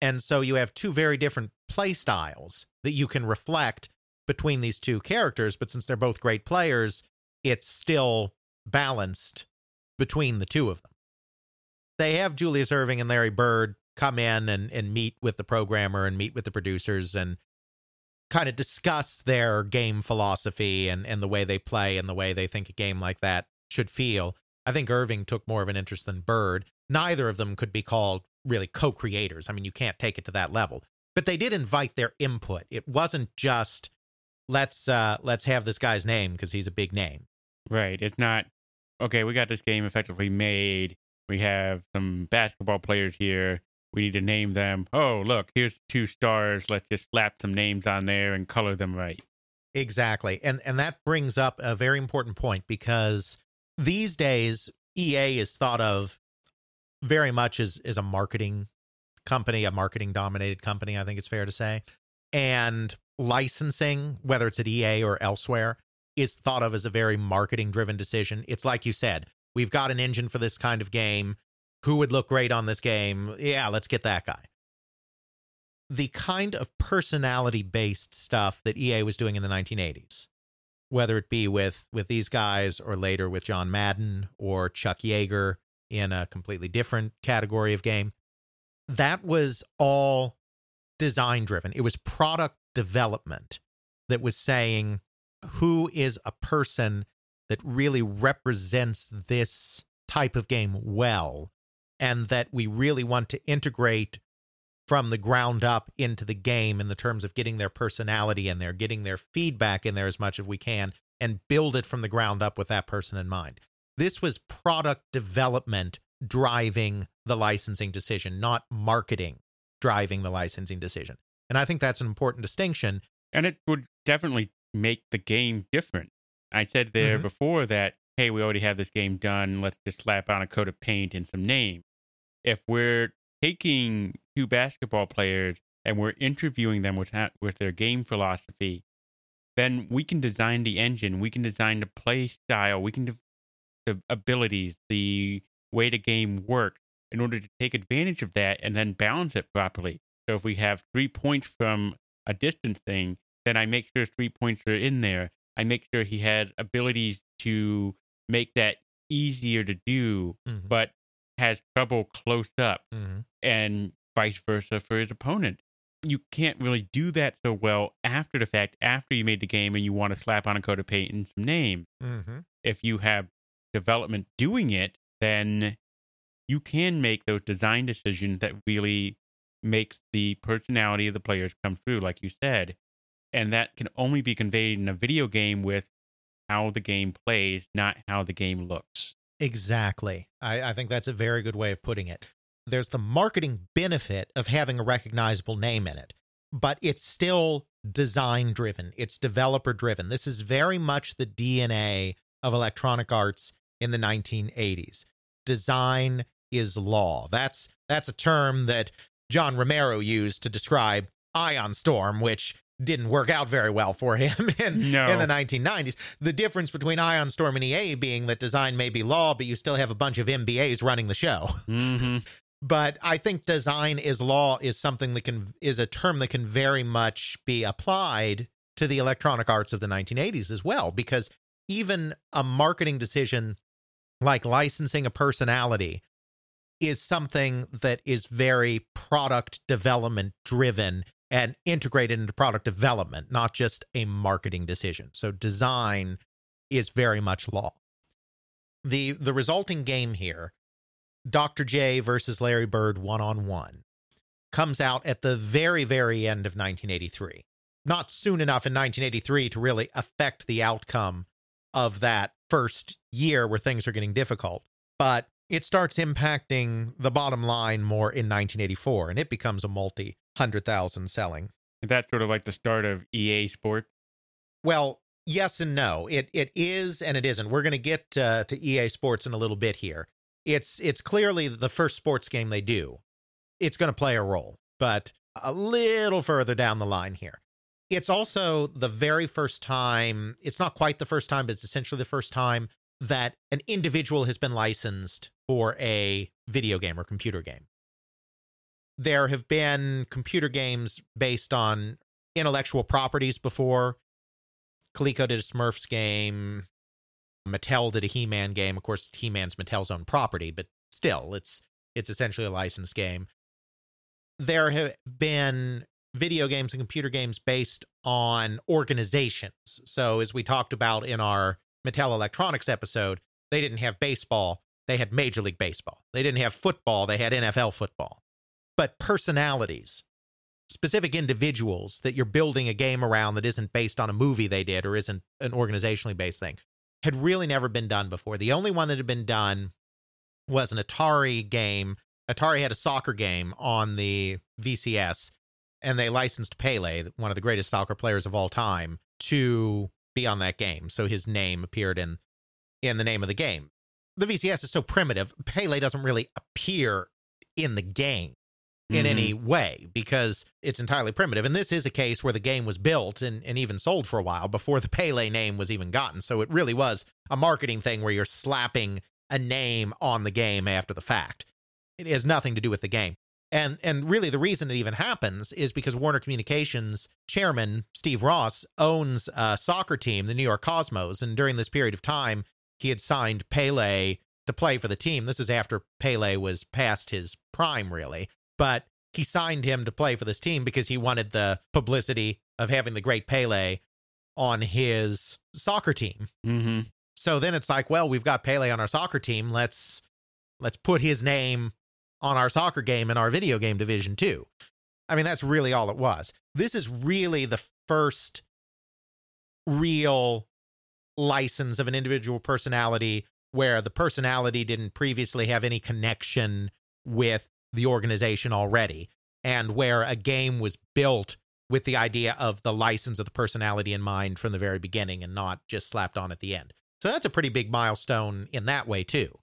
And so you have two very different play styles that you can reflect between these two characters, but since they're both great players, it's still balanced between the two of them. They have Julius Erving and Larry Bird come in and, and meet with the programmer and meet with the producers and kind of discuss their game philosophy and, and the way they play and the way they think a game like that should feel. I think Erving took more of an interest than Bird. Neither of them could be called really co-creators. I mean, you can't take it to that level. But they did invite their input. It wasn't just let's uh let's have this guy's name because he's a big name. Right. It's not okay. We got this game effectively made. We have some basketball players here. We need to name them. Oh, look, here's two stars. Let's just slap some names on there and color them right. Exactly. And and that brings up a very important point because these days EA is thought of very much as as a marketing company, a marketing dominated company, I think it's fair to say. And licensing, whether it's at EA or elsewhere, is thought of as a very marketing driven decision. It's like you said, we've got an engine for this kind of game. Who would look great on this game? Yeah, let's get that guy the kind of personality based stuff that EA was doing in the 1980s, whether it be with with these guys or later with John Madden or Chuck Yeager in a completely different category of game, that was all design driven. It was product development that was saying who is a person that really represents this type of game well and that we really want to integrate from the ground up into the game in the terms of getting their personality in there, getting their feedback in there as much as we can, and build it from the ground up with that person in mind. This was product development driving the licensing decision, not marketing driving the licensing decision. And I think that's an important distinction. And it would definitely make the game different. I said there Mhm. before that, hey, we already have this game done. Let's just slap on a coat of paint and some name. If we're taking two basketball players and we're interviewing them with ha- with their game philosophy, then we can design the engine, we can design the play style, we can de- the abilities, the way the game works in order to take advantage of that and then balance it properly. So if we have three points from a distance thing, then I make sure three points are in there. I make sure he has abilities to make that easier to do, Mhm. but has trouble close up Mhm. and vice versa for his opponent. You can't really do that so well after the fact, after you made the game and you want to slap on a coat of paint and some name. Mhm. If you have development doing it, then you can make those design decisions that really makes the personality of the players come through, like you said. And that can only be conveyed in a video game with how the game plays, not how the game looks. Exactly. I, I think that's a very good way of putting it. There's the marketing benefit of having a recognizable name in it, but it's still design driven, it's developer driven. This is very much the DNA of Electronic Arts in the 1980s. Design is law. That's that's a term that John Romero used to describe Ion Storm, which didn't work out very well for him in, No. in the 1990s. The difference between Ion Storm and EA being that design may be law, but you still have a bunch of MBAs running the show. hmm But I think design is law is something that can is a term that can very much be applied to the electronic arts of the 1980s as well because even a marketing decision like licensing a personality is something that is very product development driven and integrated into product development, not just a marketing decision. So design is very much law. The the resulting game here, Dr. J versus Larry Bird one on one, comes out at the very, very end of 1983. Not soon enough in 1983 to really affect the outcome of that first year where things are getting difficult, but it starts impacting the bottom line more in 1984 and it becomes a multi hundred thousand selling. That's sort of like the start of EA Sports. Well, yes and no. It it is and it isn't. We're going to get uh, to EA Sports in a little bit here. It's it's clearly the first sports game they do. It's going to play a role, but a little further down the line here. It's also the very first time, it's not quite the first time, but it's essentially the first time that an individual has been licensed for a video game or computer game. There have been computer games based on intellectual properties before. Coleco did a Smurfs game. Mattel did a He-Man game. Of course, He-Man's Mattel's own property, but still, it's it's essentially a licensed game. There have been video games and computer games based on organizations. So, as we talked about in our Mattel Electronics episode, they didn't have baseball, they had Major League Baseball. They didn't have football, they had NFL football. But personalities, specific individuals that you're building a game around that isn't based on a movie they did or isn't an organizationally based thing had really never been done before. The only one that had been done was an Atari game. Atari had a soccer game on the VCS and they licensed Pele, one of the greatest soccer players of all time, to be on that game. So his name appeared in in the name of the game. The VCS is so primitive, Pele doesn't really appear in the game in Mhm. any way because it's entirely primitive. And this is a case where the game was built and, and even sold for a while before the Pele name was even gotten. So it really was a marketing thing where you're slapping a name on the game after the fact. It has nothing to do with the game. And and really the reason it even happens is because Warner Communications chairman Steve Ross owns a soccer team, the New York Cosmos, and during this period of time he had signed Pele to play for the team. This is after Pele was past his prime really but he signed him to play for this team because he wanted the publicity of having the great Pele on his soccer team. Mm-hmm. So then it's like, well, we've got Pele on our soccer team. Let's let's put his name on our soccer game in our video game division too. I mean, that's really all it was. This is really the first real license of an individual personality where the personality didn't previously have any connection with the organization already and where a game was built with the idea of the license of the personality in mind from the very beginning and not just slapped on at the end. So that's a pretty big milestone in that way too.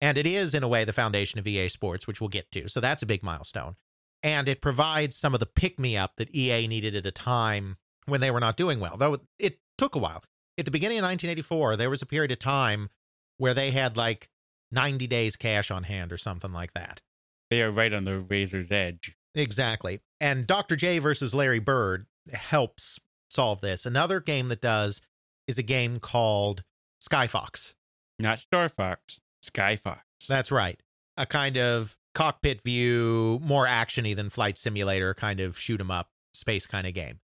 And it is in a way the foundation of EA Sports, which we'll get to. So that's a big milestone. And it provides some of the pick me up that EA needed at a time when they were not doing well, though it took a while. At the beginning of 1984, there was a period of time where they had like 90 days cash on hand or something like that. They are right on the razor's edge. Exactly. And Dr. J versus Larry Bird helps solve this. Another game that does is a game called Sky Fox. Not Star Fox, Sky Fox. That's right. A kind of cockpit view, more actiony than Flight Simulator, kind of shoot 'em up space kind of game.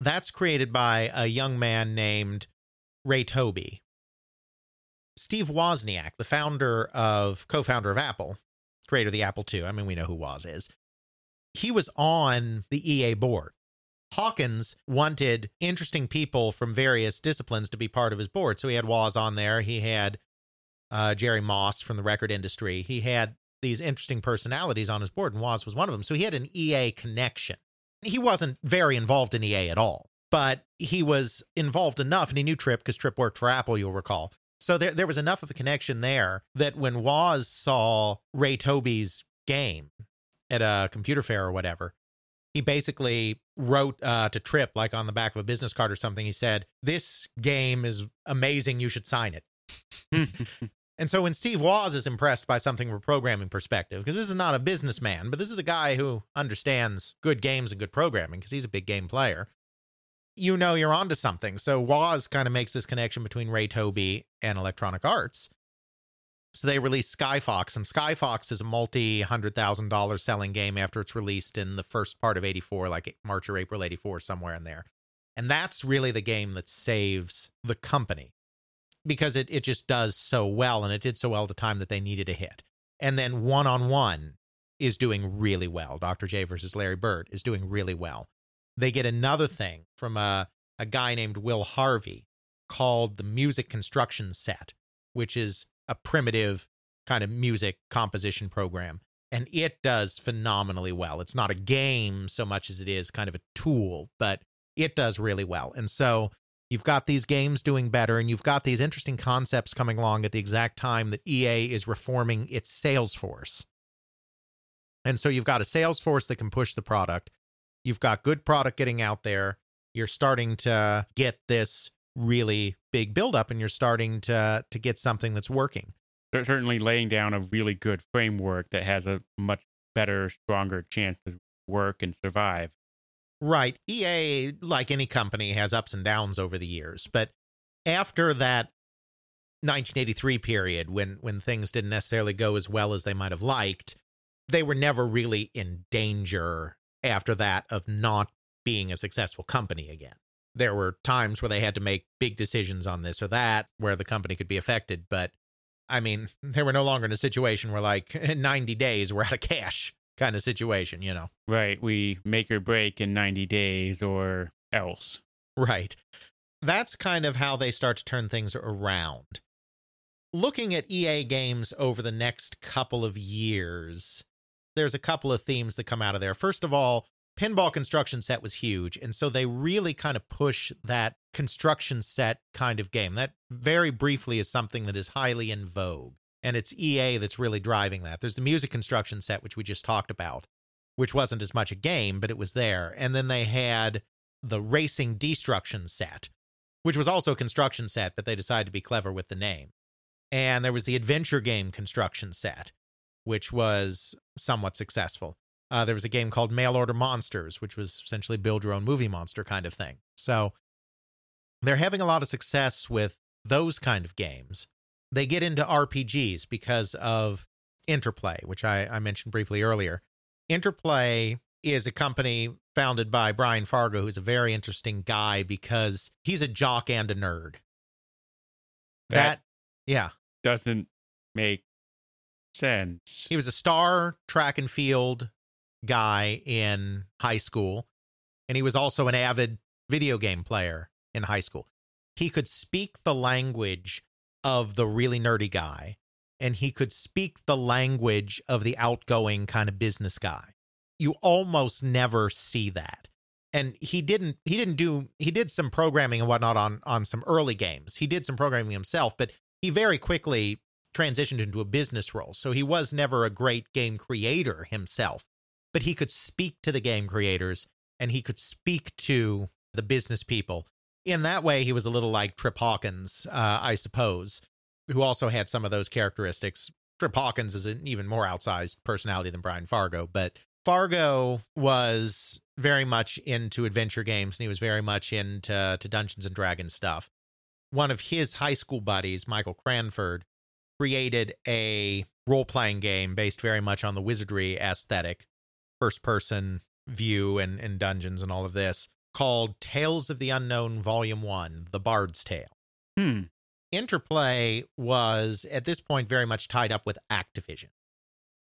That's created by a young man named Ray Tobey. Steve Wozniak, the founder of co-founder of Apple, creator of the Apple II. I mean, we know who Woz is. He was on the EA board. Hawkins wanted interesting people from various disciplines to be part of his board. So he had Woz on there. He had uh, Jerry Moss from the record industry. He had these interesting personalities on his board, and Woz was one of them. So he had an EA connection. He wasn't very involved in EA at all, but he was involved enough, and he knew Trip because Trip worked for Apple, you'll recall. So there, there was enough of a connection there that when Woz saw Ray Tobey's game at a computer fair or whatever, he basically wrote uh, to Trip, like on the back of a business card or something. He said, This game is amazing. You should sign it. And so when Steve Woz is impressed by something from a programming perspective, because this is not a businessman, but this is a guy who understands good games and good programming because he's a big game player, you know you're onto something. So Woz kind of makes this connection between Ray Tobey and Electronic Arts. So they released Skyfox, and Skyfox is a multi hundred thousand dollar selling game after it's released in the first part of 84, like March or April 84, somewhere in there. And that's really the game that saves the company because it, it just does so well and it did so well at the time that they needed a hit. And then one on one is doing really well. Dr. J versus Larry Bird is doing really well. They get another thing from a, a guy named Will Harvey called the Music Construction Set, which is a primitive kind of music composition program. And it does phenomenally well. It's not a game so much as it is kind of a tool, but it does really well. And so You've got these games doing better, and you've got these interesting concepts coming along at the exact time that EA is reforming its sales force. And so you've got a sales force that can push the product. You've got good product getting out there. You're starting to get this really big buildup, and you're starting to to get something that's working. They're certainly laying down a really good framework that has a much better, stronger chance to work and survive. Right. EA, like any company, has ups and downs over the years. But after that 1983 period, when when things didn't necessarily go as well as they might have liked, they were never really in danger after that of not being a successful company again. There were times where they had to make big decisions on this or that where the company could be affected, but I mean, they were no longer in a situation where like 90 days we're out of cash kind of situation, you know. Right. We make or break in 90 days or else. Right. That's kind of how they start to turn things around. Looking at EA games over the next couple of years, there's a couple of themes that come out of there. First of all, Pinball Construction Set was huge. And so they really kind of push that construction set kind of game. That very briefly is something that is highly in vogue and it's EA that's really driving that. There's the music construction set, which we just talked about, which wasn't as much a game, but it was there. And then they had the racing destruction set, which was also a construction set, but they decided to be clever with the name. And there was the adventure game construction set, which was somewhat successful. Uh, there was a game called Mail Order Monsters, which was essentially build your own movie monster kind of thing. So they're having a lot of success with those kind of games they get into RPGs because of Interplay, which I, I mentioned briefly earlier. Interplay is a company founded by Brian Fargo, who's a very interesting guy because he's a jock and a nerd. That, That- yeah. Doesn't make sense. He was a star track and field guy in high school, and he was also an avid video game player in high school. He could speak the language of the really nerdy guy, and he could speak the language of the outgoing kind of business guy. You almost never see that. And he didn't he didn't do he did some programming and whatnot on on some early games. He did some programming himself, but he very quickly transitioned into a business role. So he was never a great game creator himself, but he could speak to the game creators and he could speak to the business people. In that way, he was a little like Trip Hawkins, uh, I suppose, who also had some of those characteristics. Trip Hawkins is an even more outsized personality than Brian Fargo, but Fargo was very much into adventure games and he was very much into to Dungeons and Dragons stuff. One of his high school buddies, Michael Cranford, created a role playing game based very much on the wizardry aesthetic, first person view and, and dungeons and all of this, called Tales of the Unknown Volume 1 The Bard's Tale. Hmm. Interplay was at this point very much tied up with Activision.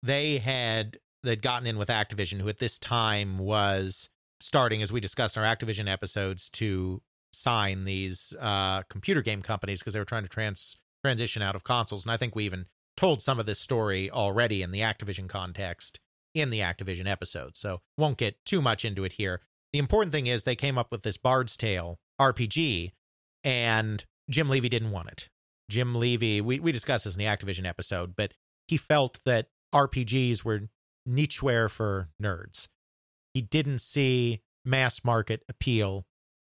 They had they'd gotten in with Activision, who at this time was starting, as we discussed in our Activision episodes, to sign these uh, computer game companies because they were trying to trans transition out of consoles. And I think we even told some of this story already in the Activision context in the Activision episode. So won't get too much into it here. The important thing is they came up with this Bard's Tale RPG, and Jim Levy didn't want it. Jim Levy, we, we discussed this in the Activision episode, but he felt that RPGs were nicheware for nerds. He didn't see mass market appeal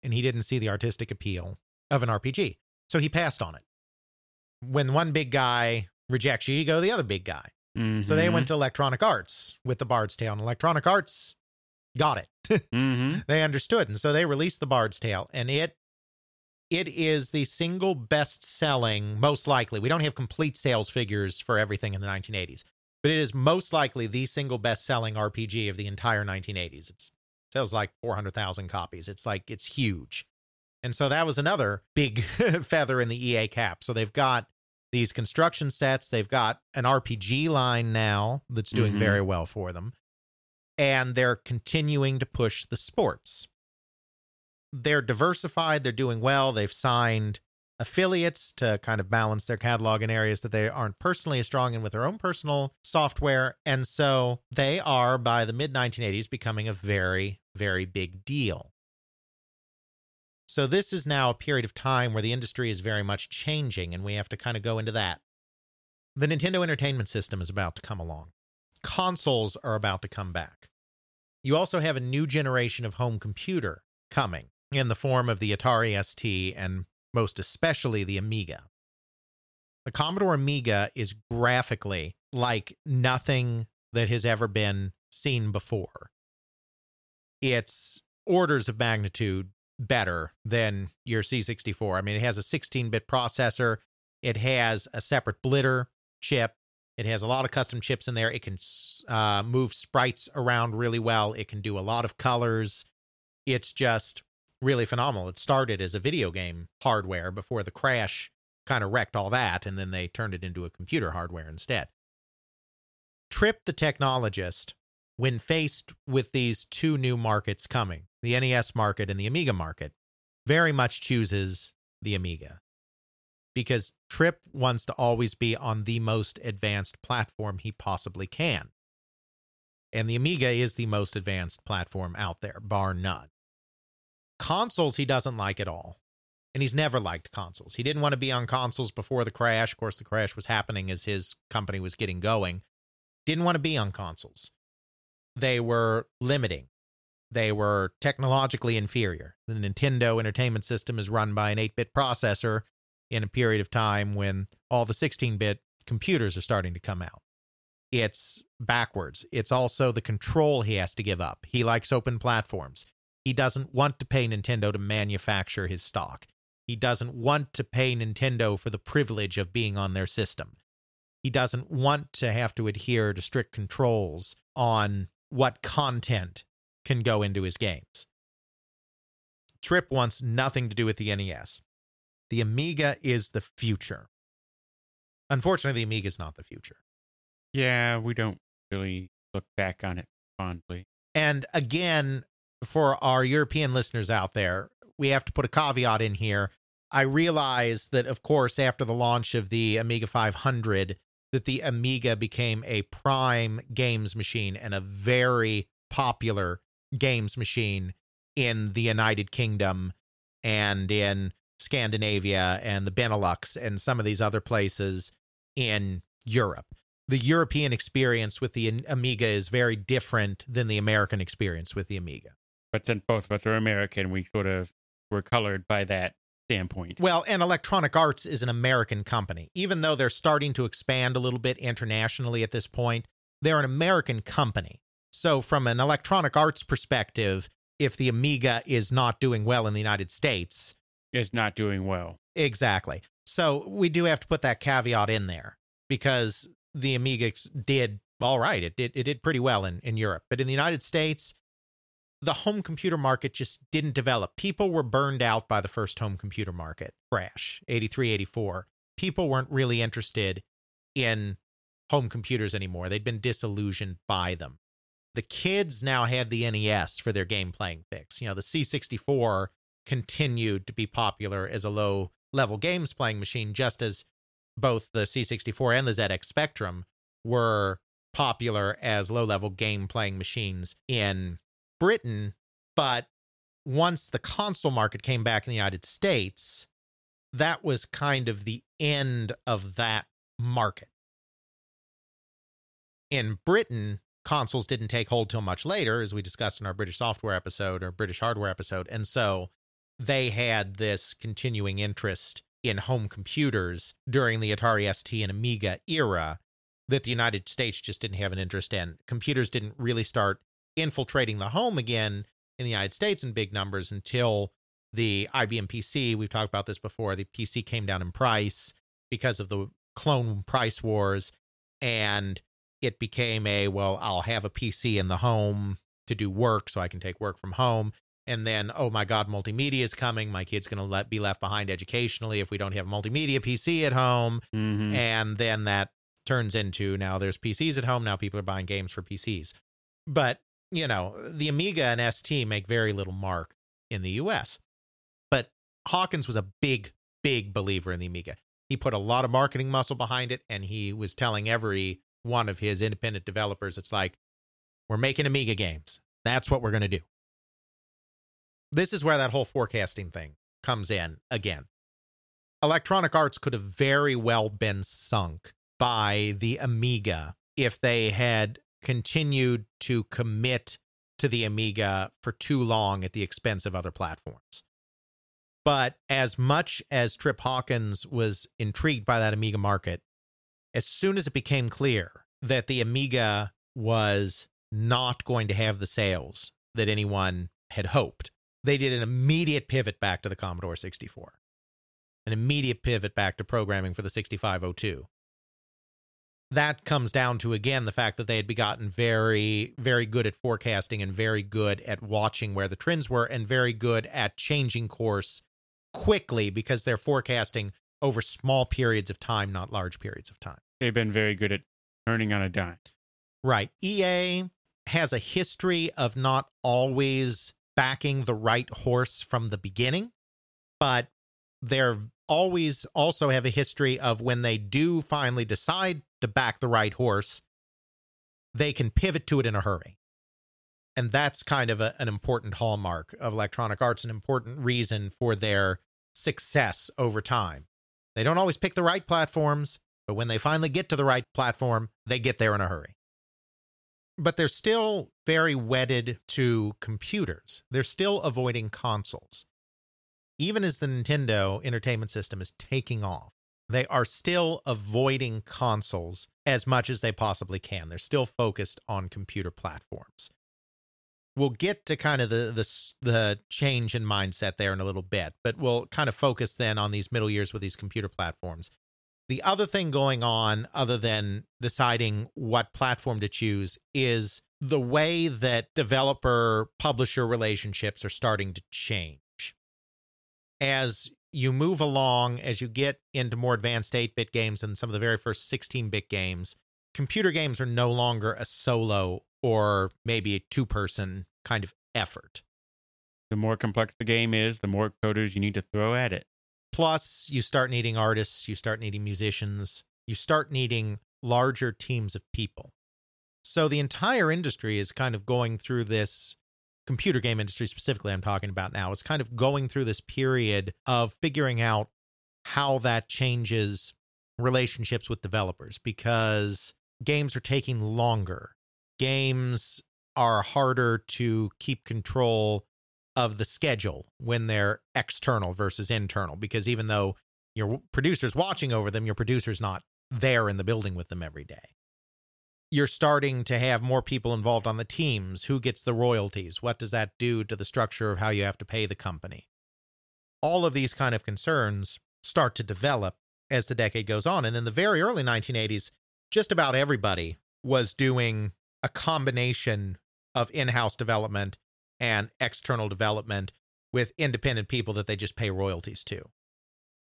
and he didn't see the artistic appeal of an RPG. So he passed on it. When one big guy rejects you, you go to the other big guy. So they went to Electronic Arts with the Bard's Tale, and Electronic Arts got it. Mhm. they understood, and so they released the Bard's Tale, and it it is the single best selling, most likely. We don't have complete sales figures for everything in the 1980s, but it is most likely the single best selling RPG of the entire 1980s. It sells like 400,000 copies. It's like it's huge. And so that was another big feather in the EA cap. So they've got these construction sets, they've got an RPG line now that's doing Mhm. very well for them. And they're continuing to push the sports. They're diversified, they're doing well. They've signed affiliates to kind of balance their catalog in areas that they aren't personally as strong in with their own personal software. And so they are, by the mid 1980s, becoming a very, very big deal. So this is now a period of time where the industry is very much changing, and we have to kind of go into that. The Nintendo Entertainment System is about to come along. Consoles are about to come back. You also have a new generation of home computer coming in the form of the Atari ST and most especially the Amiga. The Commodore Amiga is graphically like nothing that has ever been seen before. It's orders of magnitude better than your C64. I mean, it has a 16 bit processor, it has a separate blitter chip, it has a lot of custom chips in there. It can uh, move sprites around really well, it can do a lot of colors. It's just really phenomenal. It started as a video game hardware before the crash kind of wrecked all that, and then they turned it into a computer hardware instead. Trip the technologist, when faced with these two new markets coming, the NES market and the Amiga market, very much chooses the Amiga because Trip wants to always be on the most advanced platform he possibly can. And the Amiga is the most advanced platform out there, bar none. Consoles he doesn't like at all. And he's never liked consoles. He didn't want to be on consoles before the crash. Of course, the crash was happening as his company was getting going. Didn't want to be on consoles. They were limiting. They were technologically inferior. The Nintendo Entertainment System is run by an 8 bit processor in a period of time when all the 16 bit computers are starting to come out. It's backwards. It's also the control he has to give up. He likes open platforms. He doesn't want to pay Nintendo to manufacture his stock. He doesn't want to pay Nintendo for the privilege of being on their system. He doesn't want to have to adhere to strict controls on what content can go into his games. Trip wants nothing to do with the NES. The Amiga is the future. Unfortunately, the Amiga is not the future. Yeah, we don't really look back on it fondly. And again, for our European listeners out there, we have to put a caveat in here. I realize that, of course, after the launch of the Amiga 500, that the Amiga became a prime games machine and a very popular games machine in the United Kingdom and in Scandinavia and the Benelux and some of these other places in Europe. The European experience with the Amiga is very different than the American experience with the Amiga. But since both of us are American, we sort of were colored by that standpoint. Well, and Electronic Arts is an American company. Even though they're starting to expand a little bit internationally at this point, they're an American company. So, from an Electronic Arts perspective, if the Amiga is not doing well in the United States, It's not doing well. exactly. So, we do have to put that caveat in there because the Amiga did all right. It did it did pretty well in, in Europe. But in the United States, the home computer market just didn't develop. People were burned out by the first home computer market crash, 83, 84. People weren't really interested in home computers anymore. They'd been disillusioned by them. The kids now had the NES for their game playing fix. You know, the C64 continued to be popular as a low level games playing machine, just as both the C64 and the ZX Spectrum were popular as low level game playing machines in Britain. But once the console market came back in the United States, that was kind of the end of that market. In Britain, consoles didn't take hold till much later, as we discussed in our British software episode or British hardware episode. And so they had this continuing interest in home computers during the Atari ST and Amiga era that the United States just didn't have an interest in. Computers didn't really start infiltrating the home again in the United States in big numbers until the IBM PC. We've talked about this before. The PC came down in price because of the clone price wars, and it became a well, I'll have a PC in the home to do work so I can take work from home. And then, oh my God, multimedia is coming. My kid's going to let, be left behind educationally if we don't have a multimedia PC at home. Mhm. And then that turns into now there's PCs at home. Now people are buying games for PCs. But, you know, the Amiga and ST make very little mark in the US. But Hawkins was a big, big believer in the Amiga. He put a lot of marketing muscle behind it, and he was telling every one of his independent developers, it's like, we're making Amiga games. That's what we're going to do. This is where that whole forecasting thing comes in again. Electronic Arts could have very well been sunk by the Amiga if they had continued to commit to the Amiga for too long at the expense of other platforms. But as much as Trip Hawkins was intrigued by that Amiga market, as soon as it became clear that the Amiga was not going to have the sales that anyone had hoped, they did an immediate pivot back to the Commodore 64, an immediate pivot back to programming for the 6502. That comes down to, again, the fact that they had begotten very, very good at forecasting and very good at watching where the trends were and very good at changing course quickly because they're forecasting over small periods of time, not large periods of time. They've been very good at turning on a dime. Right. EA has a history of not always backing the right horse from the beginning, but they're always also have a history of when they do finally decide to back the right horse, they can pivot to it in a hurry. And that's kind of a, an important hallmark of Electronic Arts, an important reason for their success over time. They don't always pick the right platforms, but when they finally get to the right platform, they get there in a hurry. But they're still very wedded to computers. They're still avoiding consoles. Even as the Nintendo Entertainment System is taking off, they are still avoiding consoles as much as they possibly can. They're still focused on computer platforms. We'll get to kind of the the the change in mindset there in a little bit, but we'll kind of focus then on these middle years with these computer platforms. The other thing going on, other than deciding what platform to choose, is the way that developer publisher relationships are starting to change. As you move along, as you get into more advanced 8 bit games and some of the very first 16 bit games, computer games are no longer a solo or maybe a two person kind of effort. The more complex the game is, the more coders you need to throw at it. Plus, you start needing artists, you start needing musicians, you start needing larger teams of people. So the entire industry is kind of going through this computer game industry specifically I'm talking about now is kind of going through this period of figuring out how that changes relationships with developers because games are taking longer. Games are harder to keep control of the schedule when they're external versus internal because even though your producer's watching over them, your producer's not there in the building with them every day. You're starting to have more people involved on the teams. Who gets the royalties? What does that do to the structure of how you have to pay the company? All of these kind of concerns start to develop as the decade goes on. And in the very early 1980s, just about everybody was doing a combination of in house development and external development with independent people that they just pay royalties to.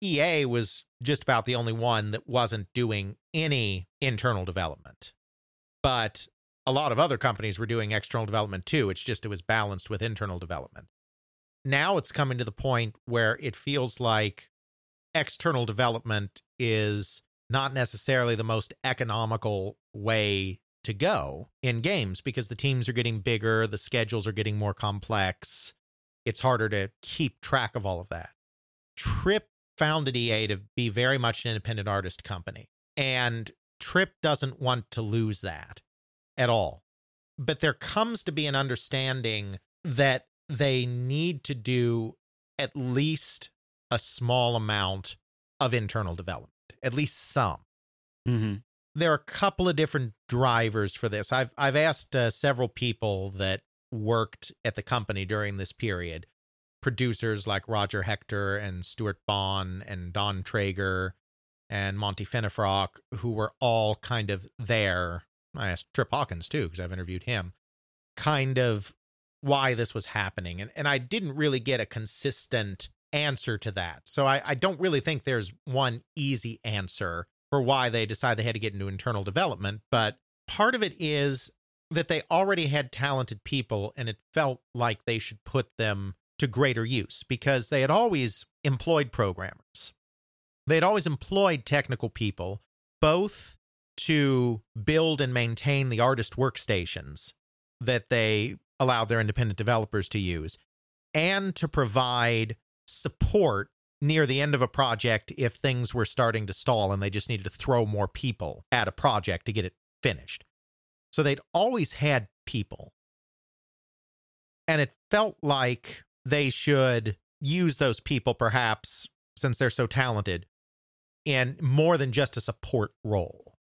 EA was just about the only one that wasn't doing any internal development. But a lot of other companies were doing external development too. It's just it was balanced with internal development. Now it's coming to the point where it feels like external development is not necessarily the most economical way to go in games because the teams are getting bigger, the schedules are getting more complex. It's harder to keep track of all of that. Trip founded EA to be very much an independent artist company. And Trip doesn't want to lose that at all. But there comes to be an understanding that they need to do at least a small amount of internal development, at least some. Mm-hmm. There are a couple of different drivers for this. I've I've asked uh, several people that worked at the company during this period, producers like Roger Hector and Stuart Bond and Don Traeger and Monty Finnefrock, who were all kind of there. I asked Trip Hawkins too, because I've interviewed him, kind of why this was happening. And, and I didn't really get a consistent answer to that. So I, I don't really think there's one easy answer for why they decided they had to get into internal development. But part of it is that they already had talented people and it felt like they should put them to greater use because they had always employed programmers. They had always employed technical people, both to build and maintain the artist workstations that they allowed their independent developers to use, and to provide support near the end of a project if things were starting to stall and they just needed to throw more people at a project to get it finished. So they'd always had people. And it felt like they should use those people, perhaps, since they're so talented, in more than just a support role.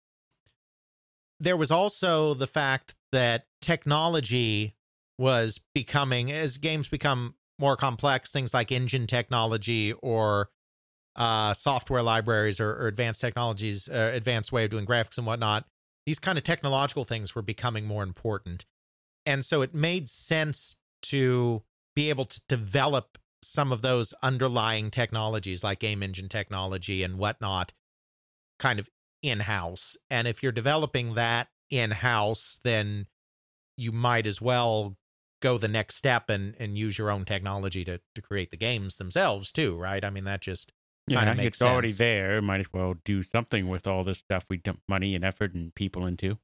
There was also the fact that technology was becoming, as games become more complex things like engine technology or uh, software libraries or, or advanced technologies, uh, advanced way of doing graphics and whatnot. These kind of technological things were becoming more important. And so it made sense to be able to develop some of those underlying technologies like game engine technology and whatnot kind of in house. And if you're developing that in house, then you might as well go the next step and and use your own technology to to create the games themselves too, right? I mean that just Yeah, makes it's already there. Might as well do something with all this stuff we dump money and effort and people into.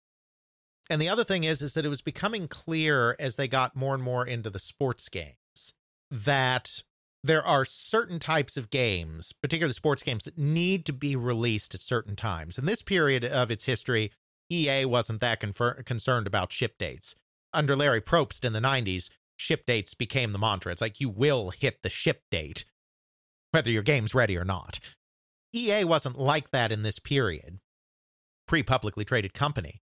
And the other thing is is that it was becoming clear as they got more and more into the sports games that there are certain types of games, particularly sports games, that need to be released at certain times. In this period of its history, EA wasn't that confer- concerned about ship dates. Under Larry Probst in the 90s, ship dates became the mantra. It's like you will hit the ship date, whether your game's ready or not. EA wasn't like that in this period, pre publicly traded company.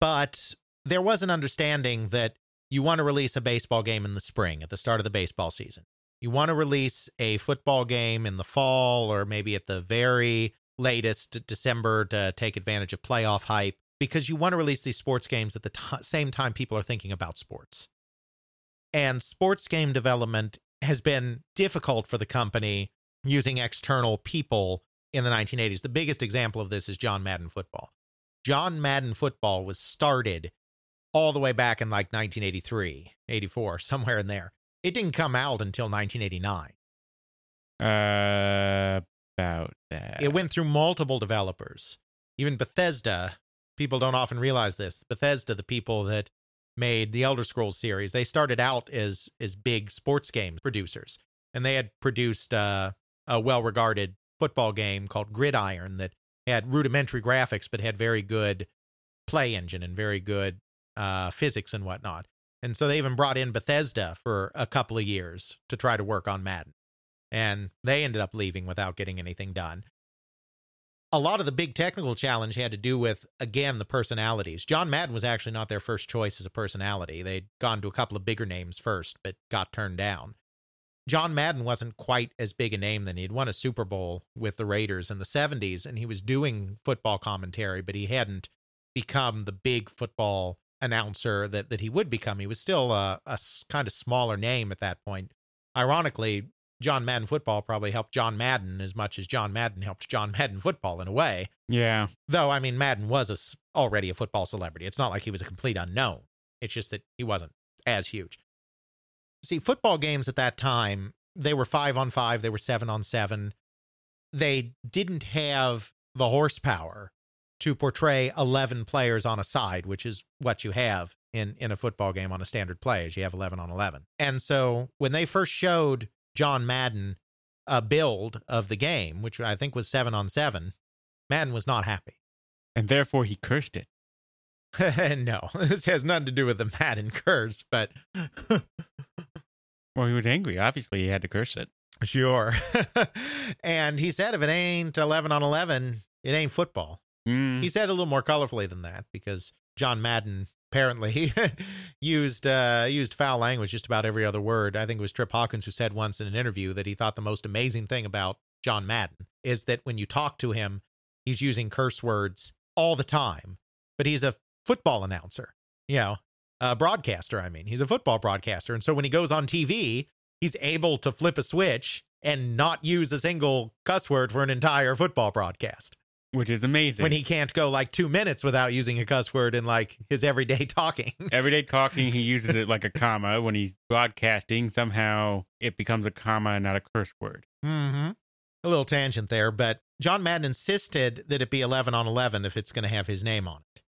But there was an understanding that you want to release a baseball game in the spring at the start of the baseball season. You want to release a football game in the fall or maybe at the very latest December to take advantage of playoff hype because you want to release these sports games at the t- same time people are thinking about sports. And sports game development has been difficult for the company using external people in the 1980s. The biggest example of this is John Madden football. John Madden football was started all the way back in like 1983, 84, somewhere in there. It didn't come out until 1989. Uh, about that. It went through multiple developers. Even Bethesda, people don't often realize this. Bethesda, the people that made the Elder Scrolls series, they started out as as big sports game producers, and they had produced uh, a well-regarded football game called Gridiron that had rudimentary graphics but had very good play engine and very good uh, physics and whatnot. And so they even brought in Bethesda for a couple of years to try to work on Madden. And they ended up leaving without getting anything done. A lot of the big technical challenge had to do with, again, the personalities. John Madden was actually not their first choice as a personality. They'd gone to a couple of bigger names first, but got turned down. John Madden wasn't quite as big a name then. He'd won a Super Bowl with the Raiders in the 70s, and he was doing football commentary, but he hadn't become the big football announcer that, that he would become. He was still a, a kind of smaller name at that point. Ironically, John Madden football probably helped John Madden as much as John Madden helped John Madden football in a way. yeah. Though, I mean, Madden was a already a football celebrity. It's not like he was a complete unknown. It's just that he wasn't as huge. See, football games at that time, they were five on five, they were seven on seven. They didn't have the horsepower to portray 11 players on a side, which is what you have in, in a football game on a standard play, is you have 11 on 11. And so when they first showed John Madden a build of the game, which I think was seven on seven, Madden was not happy. And therefore he cursed it. no, this has nothing to do with the Madden curse, but Well, he was angry. Obviously, he had to curse it. sure. and he said, if it ain't 11 on 11, it ain't football. Mm, He said a little more colorfully than that because John Madden apparently used uh, used foul language just about every other word. I think it was Trip Hawkins who said once in an interview that he thought the most amazing thing about John Madden is that when you talk to him, he's using curse words all the time, but he's a football announcer, you know, a broadcaster. I mean, he's a football broadcaster, and so when he goes on TV, he's able to flip a switch and not use a single cuss word for an entire football broadcast which is amazing. when he can't go like two minutes without using a cuss word in like his everyday talking. Everyday talking, he uses it like a comma. When he's broadcasting, somehow it becomes a comma and not a curse word. mm-hmm. A little tangent there, but John Madden insisted that it be 11 on 11 if it's going to have his name on it.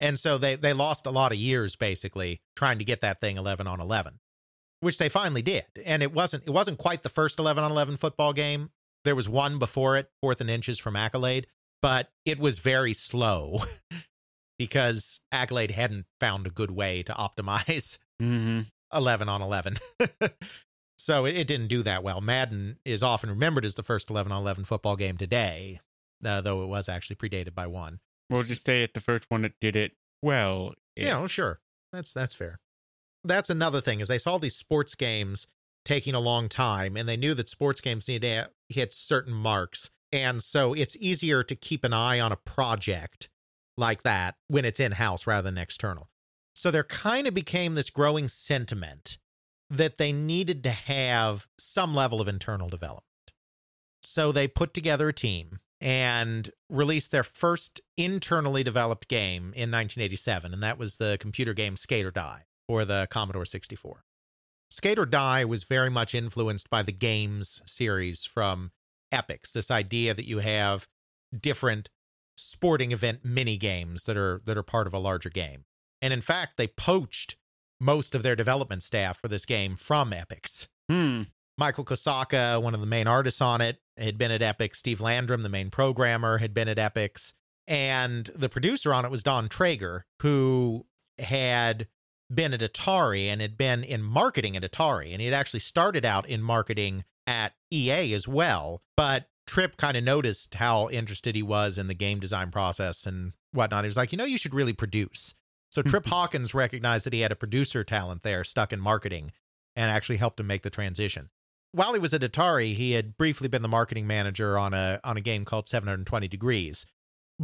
And so they, they lost a lot of years basically trying to get that thing 11 on 11, which they finally did. And it wasn't it wasn't quite the first 11 on 11 football game. There was one before it, fourth and inches from Accolade, but it was very slow because Accolade hadn't found a good way to optimize Mm-hmm. 11 on 11. so it, it didn't do that well. Madden is often remembered as the first 11 on 11 football game today, uh, though it was actually predated by one. We'll just say it's the first one that did it well. Yeah, well, sure. That's that's fair. That's another thing is they saw these sports games taking a long time and they knew that sports games need to hit certain marks. And so it's easier to keep an eye on a project like that when it's in-house rather than external. So there kind of became this growing sentiment that they needed to have some level of internal development. So they put together a team and released their first internally developed game in 1987, and that was the computer game Skate or Die for the Commodore 64. Skate or Die was very much influenced by the games series from Epyx, this idea that you have different sporting event mini games that are that are part of a larger game. And in fact, they poached most of their development staff for this game from Epyx. Hmm. Michael Kosaka, one of the main artists on it, had been at Epyx. Steve Landrum, the main programmer, had been at Epyx. And the producer on it was Don Traeger, who had been at Atari and had been in marketing at Atari. And he had actually started out in marketing at EA as well. But Trip kind of noticed how interested he was in the game design process and whatnot. He was like, you know, you should really produce. So Trip mm-hmm. Hawkins recognized that he had a producer talent there stuck in marketing and actually helped him make the transition. While he was at Atari, he had briefly been the marketing manager on a on a game called 720 Degrees,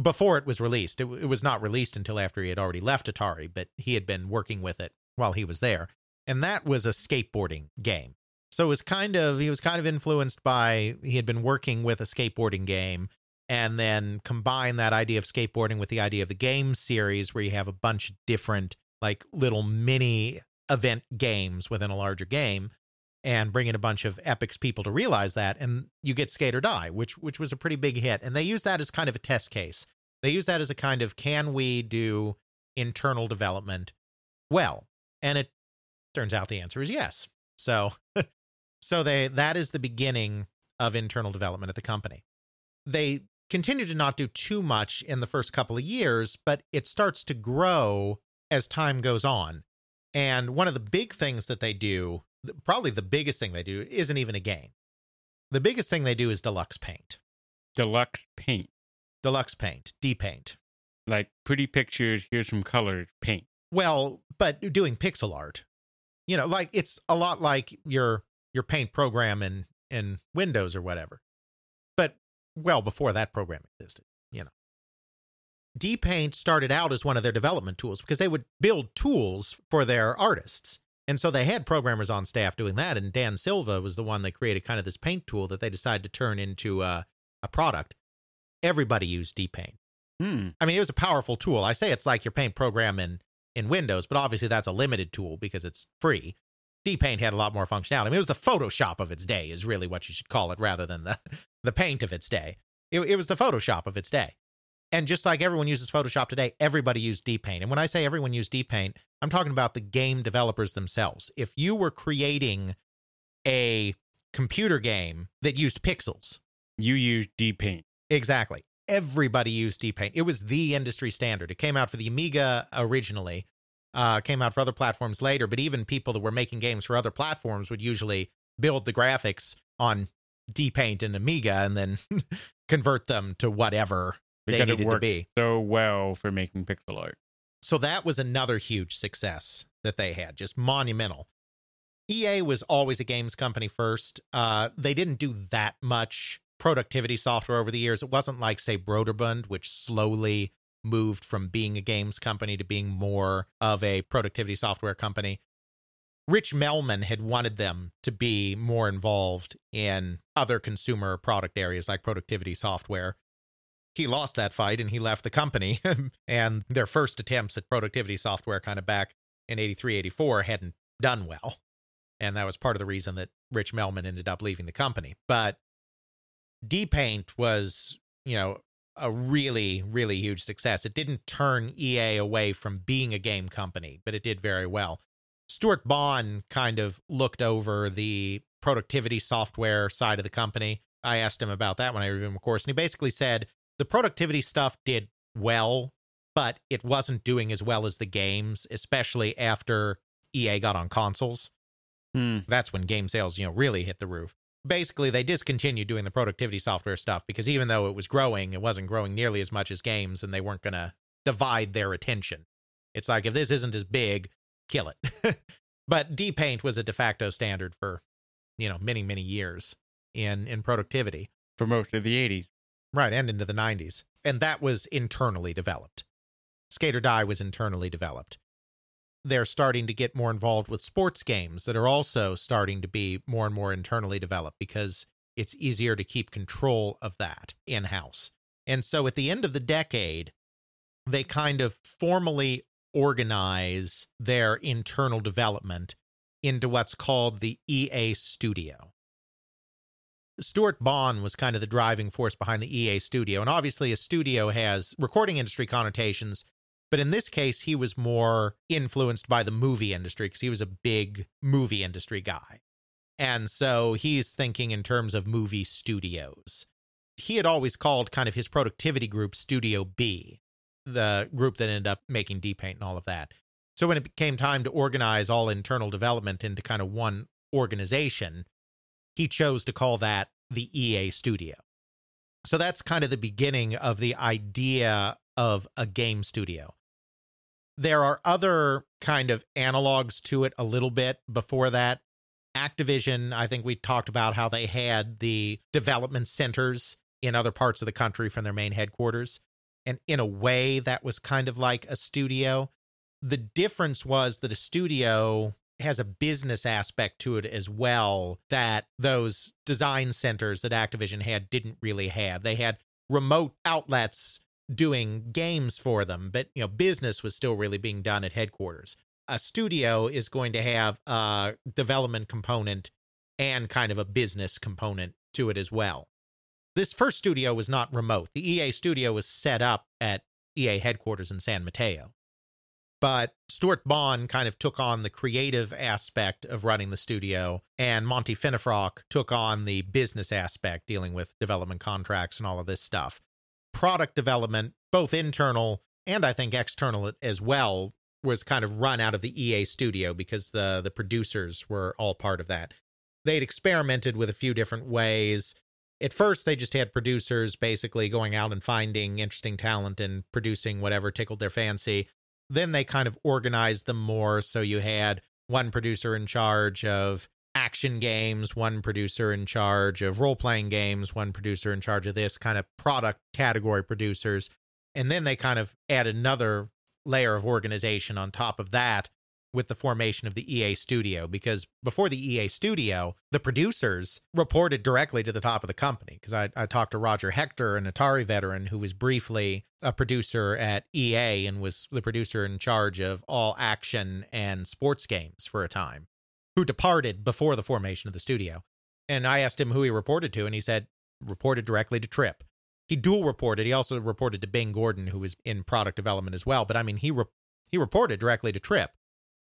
before it was released. It, it was not released until after he had already left Atari, but he had been working with it while he was there. And that was a skateboarding game. So it was kind of he was kind of influenced by he had been working with a skateboarding game and then combine that idea of skateboarding with the idea of the game series where you have a bunch of different like little mini event games within a larger game and bring in a bunch of Epyx people to realize that and you get skate or die which which was a pretty big hit. And they use that as kind of a test case. They use that as a kind of can we do internal development well? And it turns out the answer is yes so so they that is the beginning of internal development at the company they continue to not do too much in the first couple of years but it starts to grow as time goes on and one of the big things that they do probably the biggest thing they do isn't even a game. The biggest thing they do is deluxe paint. Deluxe paint. Deluxe paint, D paint. Like pretty pictures, here's some colored paint. Well, but doing pixel art. You know, like it's a lot like your your paint program in in Windows or whatever. But well before that program existed, you know. D Paint started out as one of their development tools because they would build tools for their artists. And so they had programmers on staff doing that. And Dan Silva was the one that created kind of this paint tool that they decided to turn into a, a product. Everybody used DPaint. Hmm. I mean, it was a powerful tool. I say it's like your paint program in, in Windows, but obviously that's a limited tool because it's free. DPaint had a lot more functionality. I mean, it was the Photoshop of its day, is really what you should call it, rather than the, the paint of its day. It, it was the Photoshop of its day. And just like everyone uses Photoshop today, everybody used DPaint. And when I say everyone used DPaint, I'm talking about the game developers themselves. If you were creating a computer game that used pixels, You use D paint. exactly. Everybody used DPaint. It was the industry standard. It came out for the Amiga originally, uh, came out for other platforms later, but even people that were making games for other platforms would usually build the graphics on DPaint and Amiga and then convert them to whatever they needed it to be. so well for making pixel art. So that was another huge success that they had, just monumental. EA was always a games company first. Uh, they didn't do that much productivity software over the years. It wasn't like, say, Broderbund, which slowly moved from being a games company to being more of a productivity software company. Rich Melmon had wanted them to be more involved in other consumer product areas like productivity software he lost that fight and he left the company. and their first attempts at productivity software, kind of back in 83, 84, hadn't done well. And that was part of the reason that Rich Melmon ended up leaving the company. But DPaint was, you know, a really, really huge success. It didn't turn EA away from being a game company, but it did very well. Stuart Bond kind of looked over the productivity software side of the company. I asked him about that when I reviewed him, of course, and he basically said the productivity stuff did well, but it wasn't doing as well as the games, especially after EA got on consoles. Hmm. That's when game sales, you know, really hit the roof. Basically, they discontinued doing the productivity software stuff because even though it was growing, it wasn't growing nearly as much as games, and they weren't going to divide their attention. It's like if this isn't as big, kill it. but DPaint was a de facto standard for, you know, many many years in in productivity. For most of the 80s. Right, and into the 90s. And that was internally developed. Skate or Die was internally developed. They're starting to get more involved with sports games that are also starting to be more and more internally developed because it's easier to keep control of that in house. And so at the end of the decade, they kind of formally organize their internal development into what's called the EA Studio. Stuart Bond was kind of the driving force behind the EA studio. And obviously, a studio has recording industry connotations, but in this case, he was more influenced by the movie industry because he was a big movie industry guy. And so he's thinking in terms of movie studios. He had always called kind of his productivity group Studio B, the group that ended up making D Paint and all of that. So when it became time to organize all internal development into kind of one organization, he chose to call that the EA studio. So that's kind of the beginning of the idea of a game studio. There are other kind of analogs to it a little bit before that. Activision, I think we talked about how they had the development centers in other parts of the country from their main headquarters. And in a way, that was kind of like a studio. The difference was that a studio has a business aspect to it as well that those design centers that Activision had didn't really have. They had remote outlets doing games for them, but you know, business was still really being done at headquarters. A studio is going to have a development component and kind of a business component to it as well. This first studio was not remote. The EA studio was set up at EA headquarters in San Mateo. But Stuart Bond kind of took on the creative aspect of running the studio, and Monty Finnefrock took on the business aspect, dealing with development contracts and all of this stuff. Product development, both internal and I think external as well, was kind of run out of the EA studio because the the producers were all part of that. They'd experimented with a few different ways. At first, they just had producers basically going out and finding interesting talent and producing whatever tickled their fancy then they kind of organized them more. So you had one producer in charge of action games, one producer in charge of role playing games, one producer in charge of this kind of product category producers. And then they kind of add another layer of organization on top of that with the formation of the EA studio because before the EA studio, the producers reported directly to the top of the company. Because I, I talked to Roger Hector, an Atari veteran who was briefly a producer at EA and was the producer in charge of all action and sports games for a time, who departed before the formation of the studio. And I asked him who he reported to, and he said, reported directly to Trip. He dual reported. He also reported to Bing Gordon, who was in product development as well. But I mean, he re- he reported directly to Trip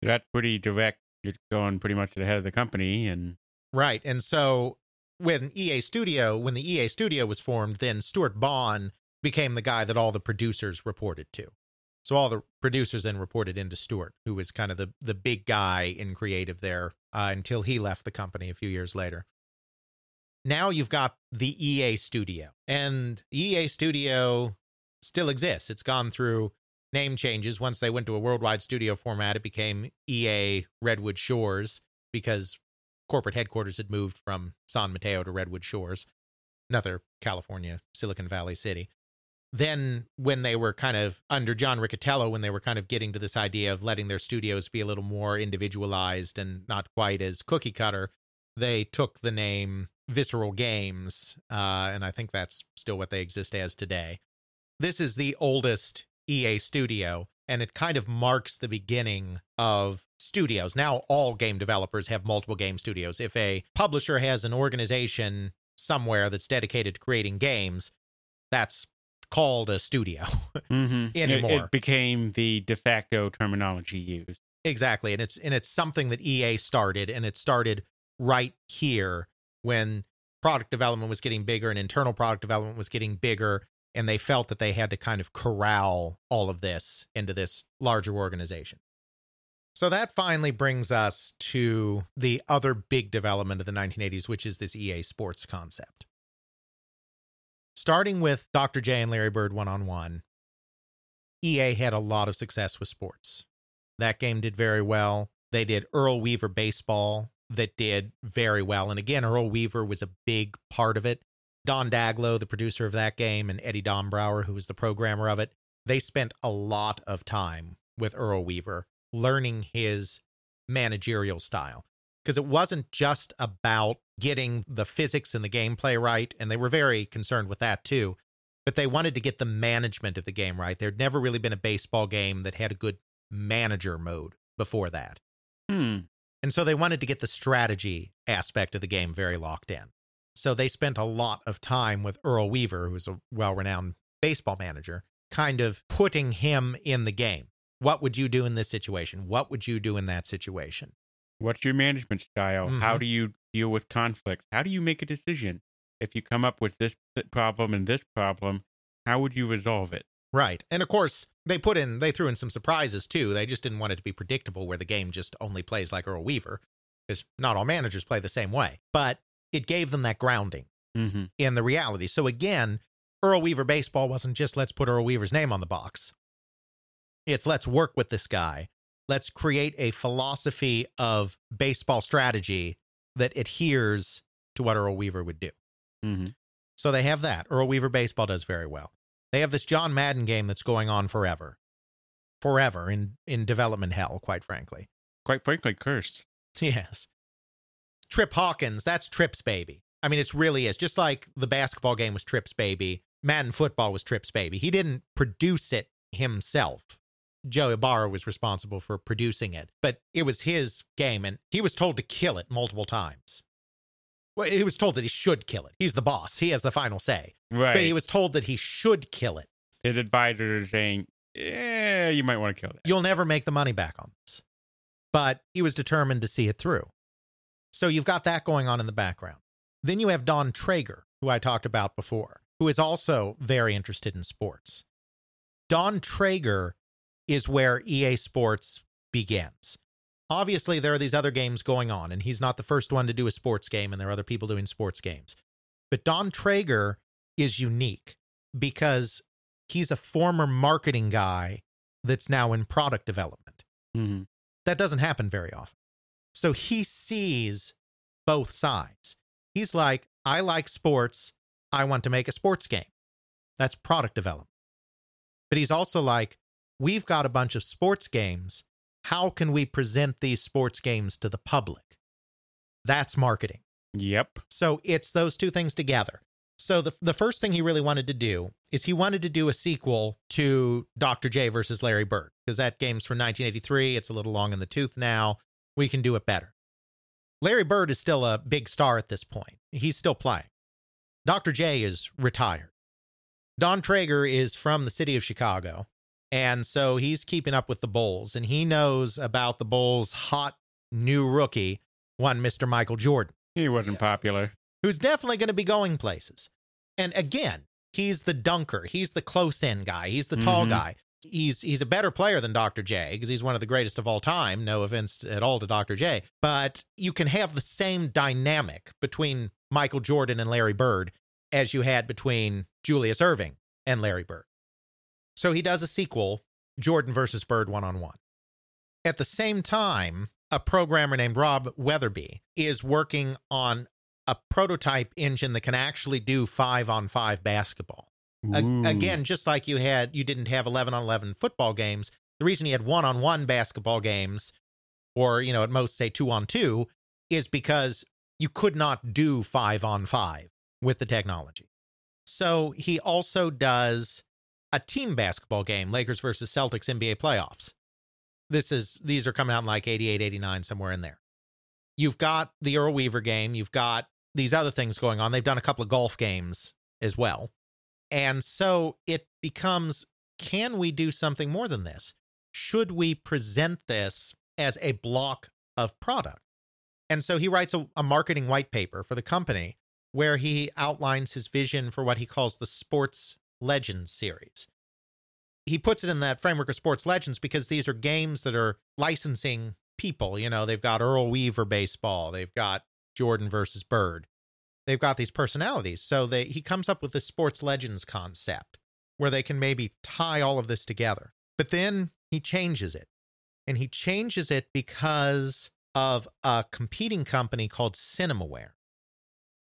that's pretty direct. You're going pretty much to the head of the company, and right. And so when EA Studio, when the EA Studio was formed, then Stuart Bond became the guy that all the producers reported to. So all the producers then reported into Stuart, who was kind of the the big guy in creative there uh, until he left the company a few years later. Now you've got the EA Studio, and EA Studio still exists. It's gone through name changes. Once they went to a worldwide studio format, it became EA Redwood Shores because corporate headquarters had moved from San Mateo to Redwood Shores, another California Silicon Valley city. Then, when they were kind of under John Riccitiello, when they were kind of getting to this idea of letting their studios be a little more individualized and not quite as cookie cutter, they took the name Visceral Games, uh, and I think that's still what they exist as today. This is the oldest EA Studio, and it kind of marks the beginning of studios. Now, all game developers have multiple game studios. If a publisher has an organization somewhere that's dedicated to creating games, that's called a studio mm-hmm. anymore. It, it became the de facto terminology used. Exactly, and it's and it's something that EA started, and it started right here when product development was getting bigger and internal product development was getting bigger and they felt that they had to kind of corral all of this into this larger organization. So that finally brings us to the other big development of the 1980s, which is this EA Sports concept. Starting with Dr. J and Larry Bird one on one, EA had a lot of success with sports. That game did very well. They did Earl Weaver Baseball that did very well. And again, Earl Weaver was a big part of it. Don Daglow, the producer of that game, and Eddie Dombrower, who was the programmer of it, they spent a lot of time with Earl Weaver learning his managerial style. Because it wasn't just about getting the physics and the gameplay right, and they were very concerned with that too, but they wanted to get the management of the game right. There'd never really been a baseball game that had a good manager mode before that. Hmm. And so they wanted to get the strategy aspect of the game very locked in. So they spent a lot of time with Earl Weaver, who's a well renowned baseball manager, kind of putting him in the game. What would you do in this situation? What would you do in that situation? What's your management style? Mm-hmm. How do you deal with conflicts? How do you make a decision? If you come up with this problem and this problem, how would you resolve it? Right. And of course, they put in, they threw in some surprises too. They just didn't want it to be predictable where the game just only plays like Earl Weaver, because not all managers play the same way. But it gave them that grounding mm-hmm. in the reality. So again, Earl Weaver baseball wasn't just let's put Earl Weaver's name on the box. It's let's work with this guy. Let's create a philosophy of baseball strategy that adheres to what Earl Weaver would do. Mm-hmm. So they have that. Earl Weaver baseball does very well. They have this John Madden game that's going on forever. Forever in, in development hell, quite frankly. Quite frankly, cursed. Yes. Trip Hawkins, that's Trip's baby. I mean, it really is. Just like the basketball game was Trip's baby, Madden football was Trip's baby. He didn't produce it himself. Joe Ybarra was responsible for producing it, but it was his game, and he was told to kill it multiple times. Well, he was told that he should kill it. He's the boss. He has the final say. Right. But he was told that he should kill it. His advisors are saying, yeah, you might want to kill it. You'll never make the money back on this. But he was determined to see it through. So you've got that going on in the background. Then you have Don Traeger, who I talked about before, who is also very interested in sports. Don Traeger is where EA Sports begins. Obviously, there are these other games going on, and he's not the first one to do a sports game, and there are other people doing sports games. But Don Traeger is unique because he's a former marketing guy that's now in product development. Mhm. That doesn't happen very often. So he sees both sides. He's like, I like sports. I want to make a sports game. That's product development. But he's also like, we've got a bunch of sports games. How can we present these sports games to the public? That's marketing. Yep. So it's those two things together. So the the first thing he really wanted to do is he wanted to do a sequel to Dr. J versus Larry Bird because that game's from 1983. It's a little long in the tooth now. We can do it better. Larry Bird is still a big star at this point. He's still playing. Dr. J is retired. Don Traeger is from the city of Chicago. And so he's keeping up with the Bulls and he knows about the Bulls' hot new rookie, one Mr. Michael Jordan He wasn't popular. who's definitely going to be going places. And again, he's the dunker. He's the close in guy. He's the tall Mhm. guy. He's he's a better player than Dr. J because he's one of the greatest of all time. No offense at all to Dr. J, but you can have the same dynamic between Michael Jordan and Larry Bird as you had between Julius Erving and Larry Bird. So he does a sequel, Jordan versus Bird one on one. At the same time, a programmer named Rob Weatherby is working on a prototype engine that can actually do five on five basketball. A- again, just like you had, you didn't have 11 on 11 football games. The reason you had one on one basketball games, or, you know, at most say two on two, is because you could not do five on five with the technology. So he also does a team basketball game, Lakers versus Celtics NBA playoffs. This is, these are coming out in like 88, 89, somewhere in there. You've got the Earl Weaver game. You've got these other things going on. They've done a couple of golf games as well. And so it becomes can we do something more than this? Should we present this as a block of product? And so he writes a, a marketing white paper for the company where he outlines his vision for what he calls the Sports Legends series. He puts it in that framework of Sports Legends because these are games that are licensing people. You know, they've got Earl Weaver baseball, they've got Jordan versus Bird they've got these personalities. So they he comes up with this sports legends concept where they can maybe tie all of this together. But then he changes it. And he changes it because of a competing company called Cinemaware.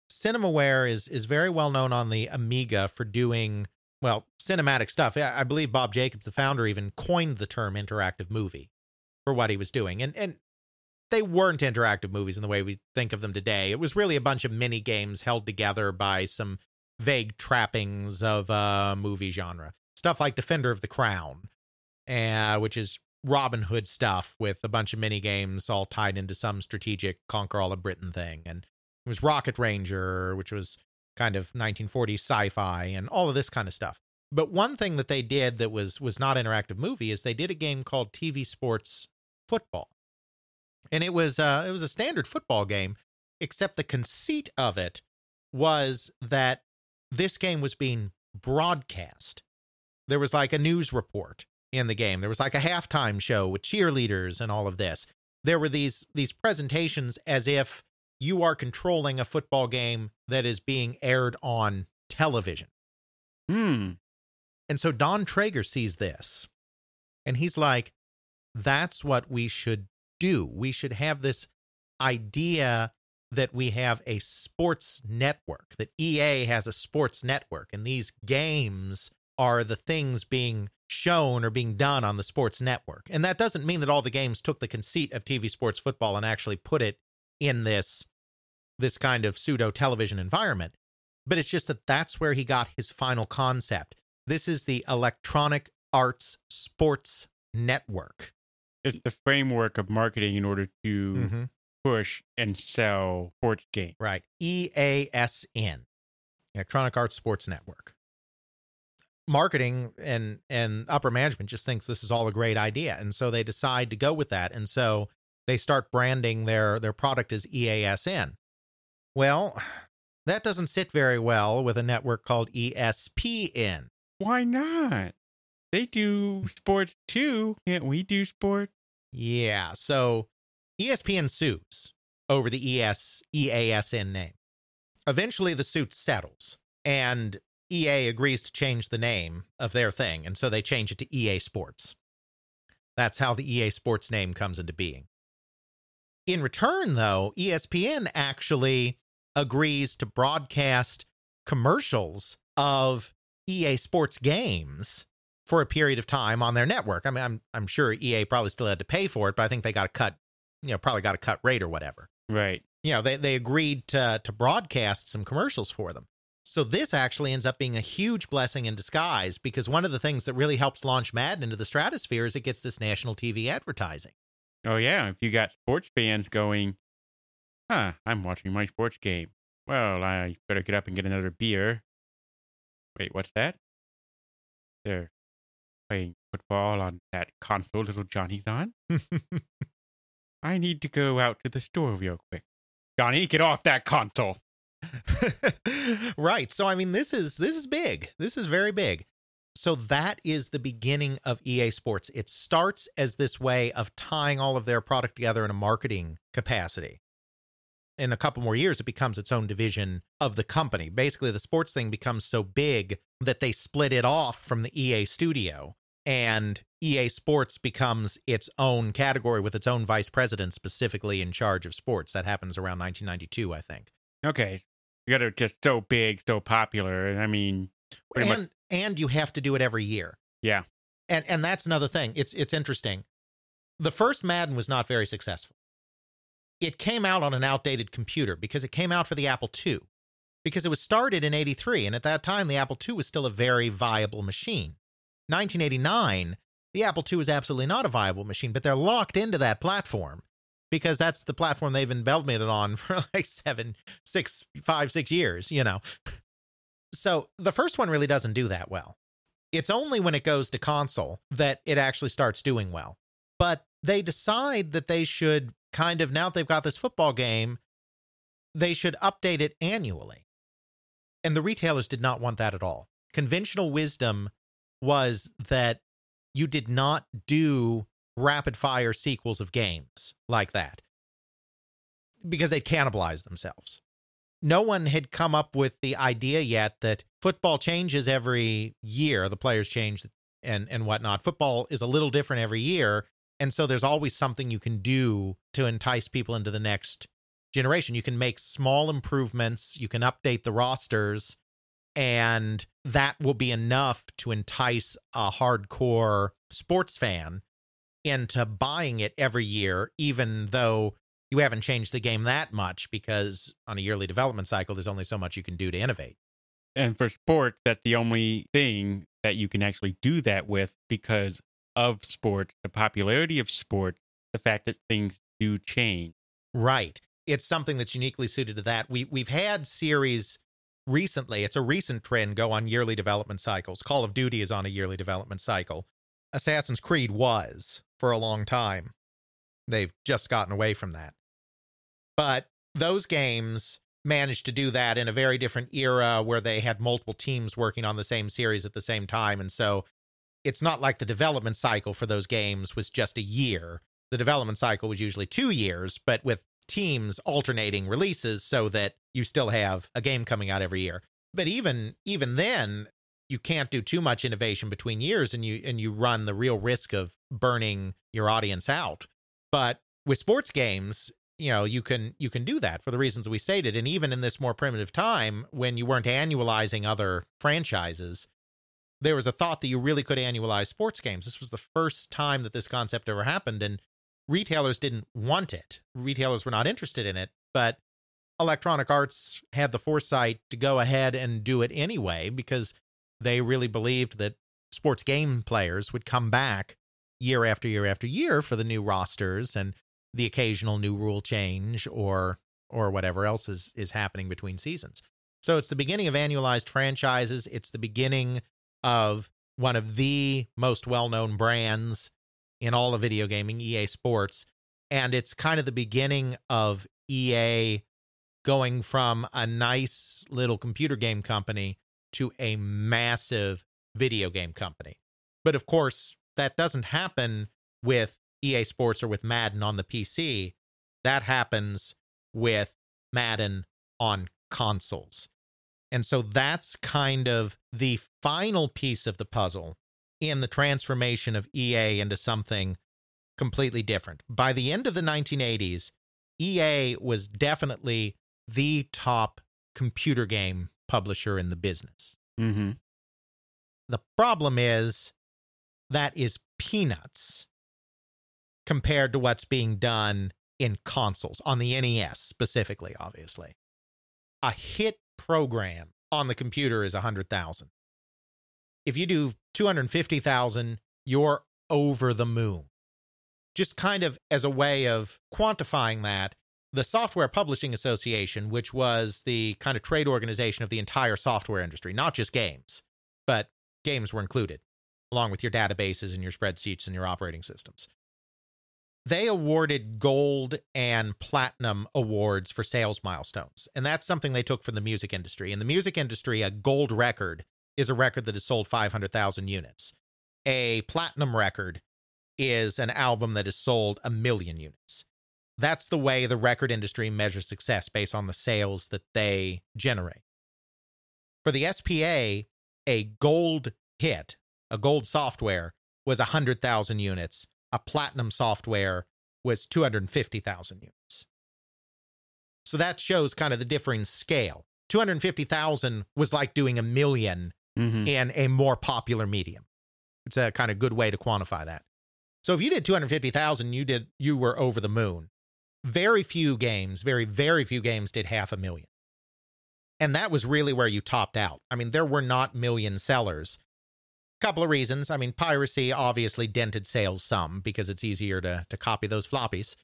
Cinemaware is is very well known on the Amiga for doing well, cinematic stuff. I believe Bob Jacobs, the founder, even coined the term interactive movie for what he was doing. And and they weren't interactive movies in the way we think of them today. It was really a bunch of mini games held together by some vague trappings of a movie genre. Stuff like Defender of the Crown, uh, which is Robin Hood stuff with a bunch of mini games all tied into some strategic conquer all of Britain thing. And it was Rocket Ranger, which was kind of 1940s sci-fi and all of this kind of stuff. But one thing that they did that was was not interactive movie is they did a game called TV Sports Football. And it was uh it was a standard football game except the conceit of it was that this game was being broadcast. There was like a news report in the game. There was like a halftime show with cheerleaders and all of this. There were these these presentations as if you are controlling a football game that is being aired on television Hmm. and so Don Traeger sees this and he's like, that's what we should do. We should have this idea that we have a sports network, that EA has a sports network, and these games are the things being shown or being done on the sports network. And that doesn't mean that all the games took the conceit of TV sports football and actually put it in this this kind of pseudo television environment. But it's just that that's where he got his final concept. This is the Electronic Arts Sports Network. It's the framework of marketing in order to Mm-hmm. push and sell sports games. Right. E EASN, Electronic Arts Sports Network. Marketing and and upper management just thinks this is all a great idea, and so they decide to go with that, and so they start branding their their product as EASN. Well, that doesn't sit very well with a network called ESPN. Why not? They do sports too. Can't we do sports? Yeah, so ESPN sues over the ES EASN name. Eventually the suit settles and EA agrees to change the name of their thing and so they change it to EA Sports. That's how the EA Sports name comes into being. In return though, ESPN actually agrees to broadcast commercials of EA Sports games for a period of time on their network. I mean, I'm I'm sure EA probably still had to pay for it, but I think they got a cut, you know, probably got a cut rate or whatever. Right. You know, they they agreed to to broadcast some commercials for them. So this actually ends up being a huge blessing in disguise because one of the things that really helps launch Madden into the stratosphere is it gets this national TV advertising. Oh yeah. If you got sports fans going, huh? I'm watching my sports game. Well, I better get up and get another beer. Wait, what's that? They're playing football on that console little Johnny's on. I need to go out to the store real quick. Johnny, get off that console. right. So I mean this is this is big. This is very big. So that is the beginning of EA Sports. It starts as this way of tying all of their product together in a marketing capacity. In a couple more years it becomes its own division of the company. Basically the sports thing becomes so big that they split it off from the EA studio and EA Sports becomes its own category with its own vice president specifically in charge of sports. That happens around 1992, I think. Okay. You got it just so big, so popular. And I mean, and much, and you have to do it every year. yeah. And and that's another thing. It's it's interesting. The first Madden was not very successful. It came out on an outdated computer because it came out for the Apple II. Because it was started in 83 and at that time the Apple II was still a very viable machine. 1989, the Apple II was absolutely not a viable machine, but they're locked into that platform because that's the platform they've been it on for like seven, six, five, six years, you know. So the first one really doesn't do that well. It's only when it goes to console that it actually starts doing well. But they decide that they should kind of, now that they've got this football game, they should update it annually. And the retailers did not want that at all. Conventional wisdom was that you did not do rapid fire sequels of games like that because they cannibalize themselves. No one had come up with the idea yet that football changes every year. The players change and, and whatnot. Football is a little different every year. And so there's always something you can do to entice people into the next generation. You can make small improvements, you can update the rosters, and that will be enough to entice a hardcore sports fan into buying it every year, even though you haven't changed the game that much because on a yearly development cycle, there's only so much you can do to innovate. And for sport, that's the only thing that you can actually do that with because of sport, the popularity of sport, the fact that things do change. Right. It's something that's uniquely suited to that. We we've had series recently. It's a recent trend go on yearly development cycles. Call of Duty is on a yearly development cycle. Assassin's Creed was for a long time. They've just gotten away from that. But those games managed to do that in a very different era where they had multiple teams working on the same series at the same time. And so it's not like the development cycle for those games was just a year. The development cycle was usually two years, but with teams alternating releases so that you still have a game coming out every year. But even even then, you can't do too much innovation between years and you and you run the real risk of burning your audience out. But with sports games, you know, you can you can do that for the reasons we stated and even in this more primitive time when you weren't annualizing other franchises, there was a thought that you really could annualize sports games. This was the first time that this concept ever happened, and retailers didn't want it. Retailers were not interested in it, but Electronic Arts had the foresight to go ahead and do it anyway because they really believed that sports game players would come back year after year after year for the new rosters and the occasional new rule change or or whatever else is is happening between seasons. So it's the beginning of annualized franchises. It's the beginning of one of the most well-known brands in all of video gaming, EA Sports, and it's kind of the beginning of EA going from a nice little computer game company to a massive video game company. But of course, that doesn't happen with EA Sports or with Madden on the PC. That happens with Madden on consoles. And so that's kind of the final piece of the puzzle in the transformation of EA into something completely different. By the end of the 1980s, EA was definitely the top computer game publisher in the business. Mm-hmm. The problem is that is peanuts compared to what's being done in consoles on the NES specifically obviously. A hit program on the computer is 100,000. If you do 250,000, you're over the moon. Just kind of as a way of quantifying that, the Software Publishing Association, which was the kind of trade organization of the entire software industry, not just games, but games were included, along with your databases and your spreadsheets and your operating systems. They awarded gold and platinum awards for sales milestones. And that's something they took from the music industry. In the music industry, a gold record is a record that has sold 500,000 units. A platinum record is an album that has sold a million units that's the way the record industry measures success based on the sales that they generate. For the SPA, a gold hit, a gold software was 100,000 units, a platinum software was 250,000 units. So that shows kind of the differing scale. 250,000 was like doing a 1000000 Mm-hmm. in a more popular medium. It's a kind of good way to quantify that. So if you did 250,000, you did you were over the moon very few games, very, very few games did half a million. And that was really where you topped out. I mean, there were not million sellers. Couple of reasons. I mean, piracy obviously dented sales some because it's easier to, to copy those floppies.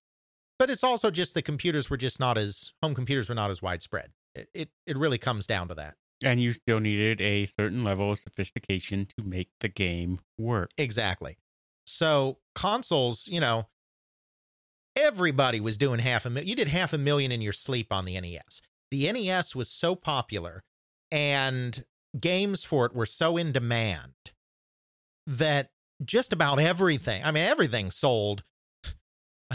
But it's also just the computers were just not as, home computers were not as widespread. It, it, it really comes down to that. And you still needed a certain level of sophistication to make the game work. Exactly. So consoles, you know, everybody was doing half a million. You did half a million in your sleep on the NES. The NES was so popular and games for it were so in demand that just about everything, I mean, everything sold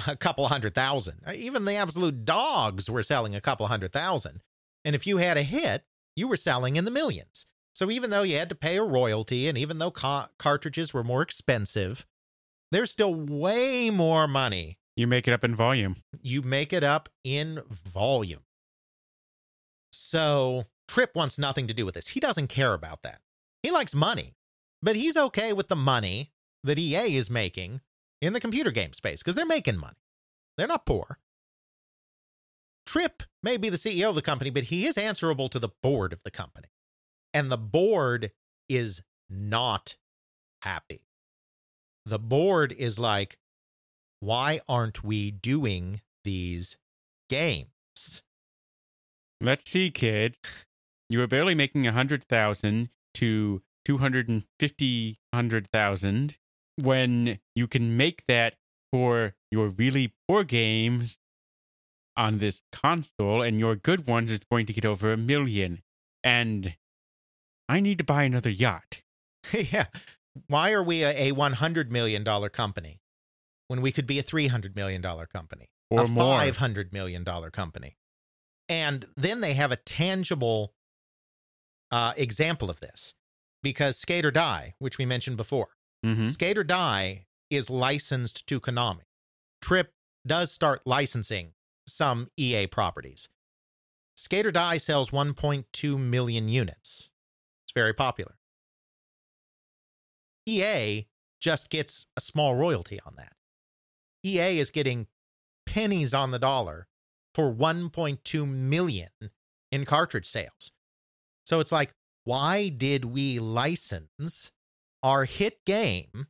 a couple hundred thousand. Uh, even the absolute dogs were selling a couple hundred thousand. And if you had a hit, you were selling in the millions. So even though you had to pay a royalty and even though ca- cartridges were more expensive, there's still way more money You make it up in volume. you make it up in volume. So Trip wants nothing to do with this. He doesn't care about that. He likes money, but he's okay with the money that EA is making in the computer game space because they're making money. They're not poor. Trip may be the CEO of the company, but he is answerable to the board of the company. And the board is not happy. The board is like, why aren't we doing these games? Let's see, kid. You were barely making a hundred thousand to two hundred and fifty hundred thousand when you can make that for your really poor games on this console, and your good ones is going to get over a million. And I need to buy another yacht. yeah. Why are we a, a $100 million company when we could be a $300 million company? Or a more. $500 million company. And then they have a tangible uh, example of this because Skate or Die, which we mentioned before, Mm-hmm. Skate or Die is licensed to Konami. Trip does start licensing some EA properties. Skate or Die sells 1.2 million units. It's very popular. EA just gets a small royalty on that. EA is getting pennies on the dollar for 1.2 million in cartridge sales. So it's like, why did we license our hit game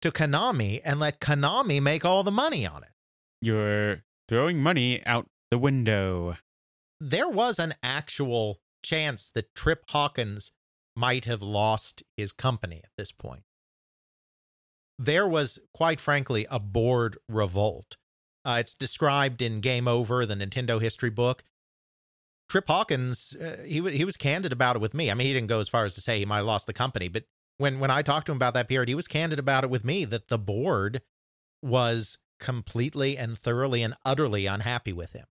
to Konami and let Konami make all the money on it? You're throwing money out the window. There was an actual chance that Trip Hawkins might have lost his company at this point. There was, quite frankly, a board revolt. Uh, it's described in Game Over, the Nintendo history book. Trip Hawkins, uh, he wa- he was candid about it with me. I mean, he didn't go as far as to say he might have lost the company, but when when I talked to him about that period, he was candid about it with me that the board was completely and thoroughly and utterly unhappy with him.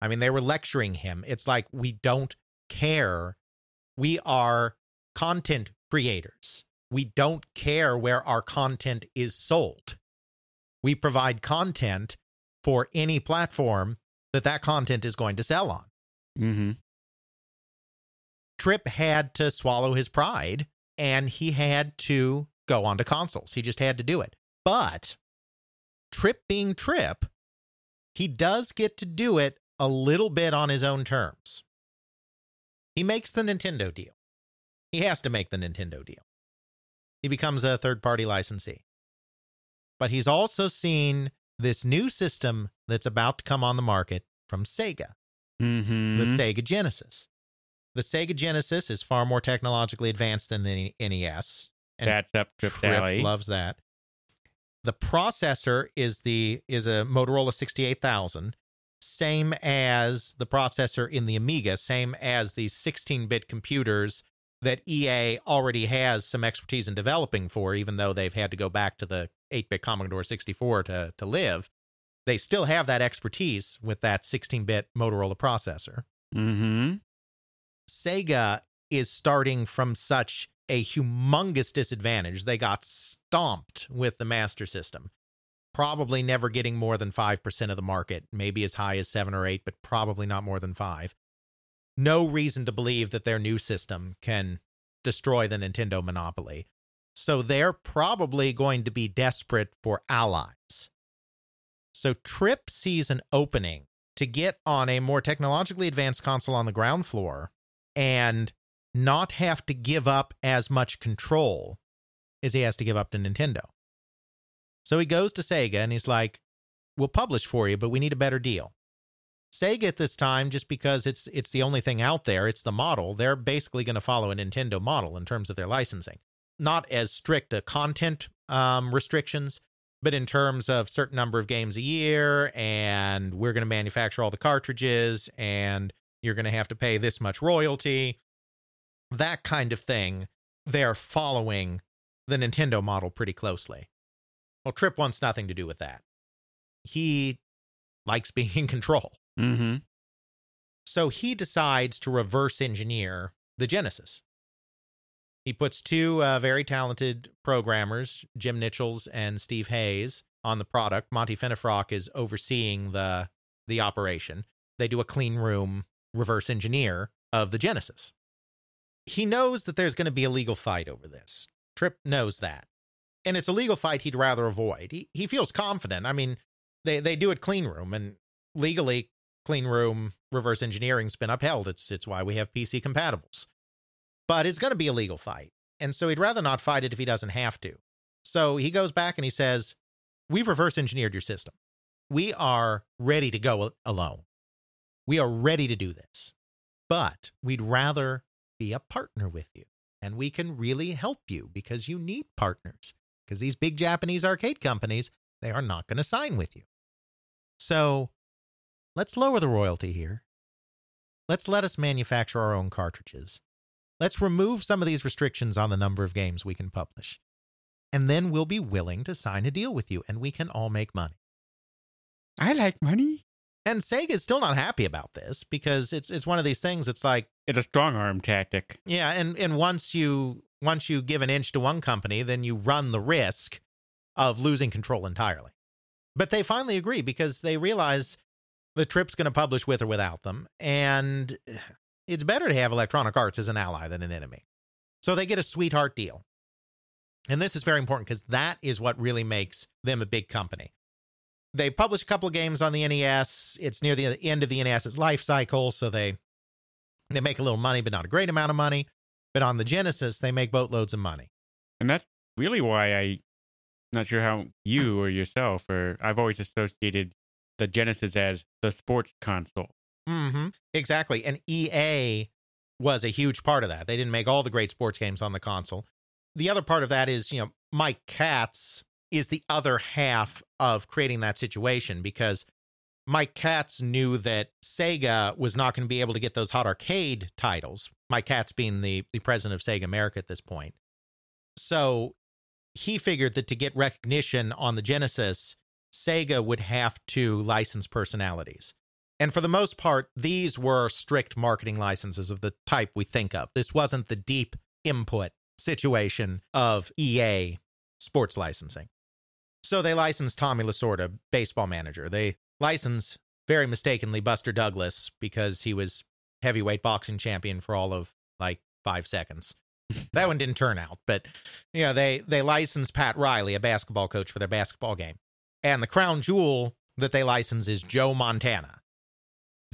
I mean, they were lecturing him. It's like we don't care. We are content creators. We don't care where our content is sold. We provide content for any platform that that content is going to sell on. Mm-hmm. Trip had to swallow his pride and he had to go onto consoles. He just had to do it. But Trip being Trip, he does get to do it a little bit on his own terms. He makes the Nintendo deal. He has to make the Nintendo deal. He becomes a third party licensee. But he's also seen this new system that's about to come on the market from Sega Mm-hmm. the Sega Genesis. The Sega Genesis is far more technologically advanced than the NES. And That's up Trip alley. loves that. The processor is the is a Motorola 68000, same as the processor in the Amiga, same as these 16-bit computers that EA already has some expertise in developing for, even though they've had to go back to the 8-bit Commodore 64 to to live. They still have that expertise with that 16-bit Motorola processor. mm-hmm. Sega is starting from such a humongous disadvantage. They got stomped with the Master System, probably never getting more than 5% of the market, maybe as high as 7 or 8, but probably not more than 5. No reason to believe that their new system can destroy the Nintendo monopoly. So they're probably going to be desperate for allies. So Trip sees an opening to get on a more technologically advanced console on the ground floor and not have to give up as much control as he has to give up to Nintendo. So he goes to Sega and he's like, "We'll publish for you, but we need a better deal." Sega at this time, just because it's it's the only thing out there, it's the model. They're basically going to follow a Nintendo model in terms of their licensing, not as strict a content um, restrictions, but in terms of certain number of games a year, and we're going to manufacture all the cartridges, and you're going to have to pay this much royalty, that kind of thing. They're following the Nintendo model pretty closely. Well, Trip wants nothing to do with that. He likes being in control. Mm-hmm. So he decides to reverse engineer the Genesis. He puts two uh, very talented programmers, Jim Nitchals and Steve Hayes, on the product. Monty Finnefrock is overseeing the the operation. They do a clean room reverse engineer of the Genesis. He knows that there's going to be a legal fight over this. Trip knows that. And it's a legal fight he'd rather avoid. He, he feels confident. I mean, they, they do it clean room, and legally, clean room reverse engineering's been upheld. It's it's why we have PC compatibles. But it's going to be a legal fight. And so he'd rather not fight it if he doesn't have to. So he goes back and he says, "We've reverse engineered your system. We are ready to go alone. We are ready to do this. But we'd rather be a partner with you. And we can really help you because you need partners. Because these big Japanese arcade companies, they are not going to sign with you. So let's lower the royalty here. Let's let us manufacture our own cartridges. Let's remove some of these restrictions on the number of games we can publish. And then we'll be willing to sign a deal with you and we can all make money. I like money. And Sega's still not happy about this because it's it's one of these things it's like It's a strong arm tactic. Yeah, and and once you once you give an inch to one company, then you run the risk of losing control entirely. But they finally agree because they realize the Trip's going to publish with or without them, and it's better to have Electronic Arts as an ally than an enemy. So they get a sweetheart deal. And this is very important because that is what really makes them a big company. They publish a couple of games on the NES. It's near the end of the NES's life cycle, so they they make a little money, but not a great amount of money. But on the Genesis, they make boatloads of money. And that's really why I, not sure how you or yourself, or I've always associated the Genesis as the sports console. Mm-hmm. Exactly. And EA was a huge part of that. They didn't make all the great sports games on the console. The other part of that is, you know, Mike Katz is the other half of creating that situation because Mike Katz knew that Sega was not going to be able to get those hot arcade titles. Mike Katz being the, the president of Sega America at this point. So he figured that to get recognition on the Genesis, Sega would have to license personalities. And for the most part, these were strict marketing licenses of the type we think of. This wasn't the deep input situation of EA sports licensing. So they licensed Tommy Lasorda, baseball manager. They license very mistakenly Buster Douglas because he was heavyweight boxing champion for all of like five seconds. that one didn't turn out, but you know, they they licensed Pat Riley, a basketball coach, for their basketball game. And the crown jewel that they license is Joe Montana,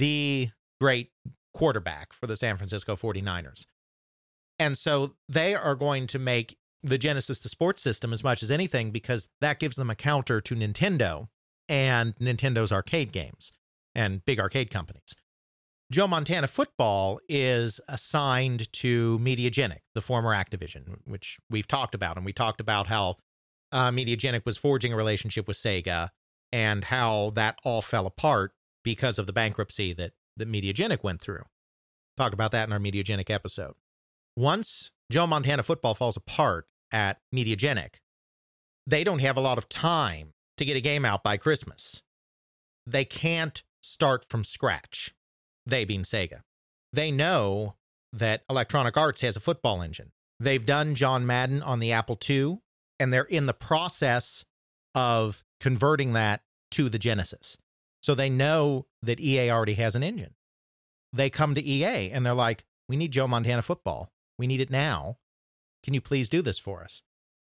the great quarterback for the San Francisco 49ers. And so they are going to make the Genesis the sports system as much as anything because that gives them a counter to Nintendo and Nintendo's arcade games and big arcade companies. Joe Montana football is assigned to Mediagenic, the former Activision, which we've talked about. And we talked about how uh, Mediagenic was forging a relationship with Sega and how that all fell apart because of the bankruptcy that, that Mediagenic went through. Talk about that in our Mediagenic episode. Once Joe Montana football falls apart at Mediagenic, they don't have a lot of time to get a game out by Christmas. They can't start from scratch, they being Sega. They know that Electronic Arts has a football engine. They've done John Madden on the Apple II, and they're in the process of converting that to the Genesis. So they know that EA already has an engine. They come to EA and they're like, we need Joe Montana football. We need it now. Can you please do this for us?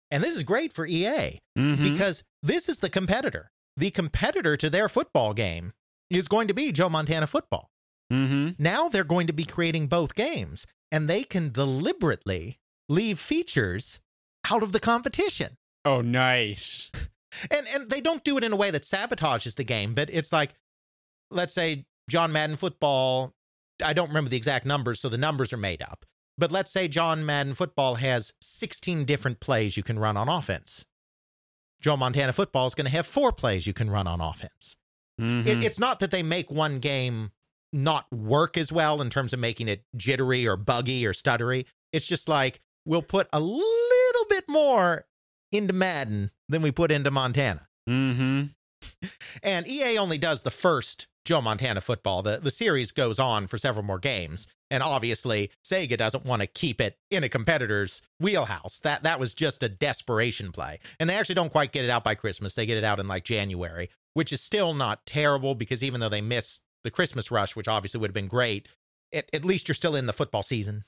And this is great for EA Mhm. because this is the competitor. The competitor to their football game is going to be Joe Montana football. Mhm. Now they're going to be creating both games and they can deliberately leave features out of the competition. Oh, nice. And and they don't do it in a way that sabotages the game, but it's like let's say John Madden football, I don't remember the exact numbers so the numbers are made up. But let's say John Madden football has 16 different plays you can run on offense. Joe Montana football is going to have four plays you can run on offense. Mhm. It, it's not that they make one game not work as well in terms of making it jittery or buggy or stuttery. It's just like we'll put a little bit more into Madden than we put into Montana. Mhm. And EA only does the first Joe Montana football. The the series goes on for several more games. And obviously, Sega doesn't want to keep it in a competitor's wheelhouse. That that was just a desperation play. And they actually don't quite get it out by Christmas. They get it out in like January, which is still not terrible because even though they missed the Christmas rush, which obviously would have been great, at, at least you're still in the football season.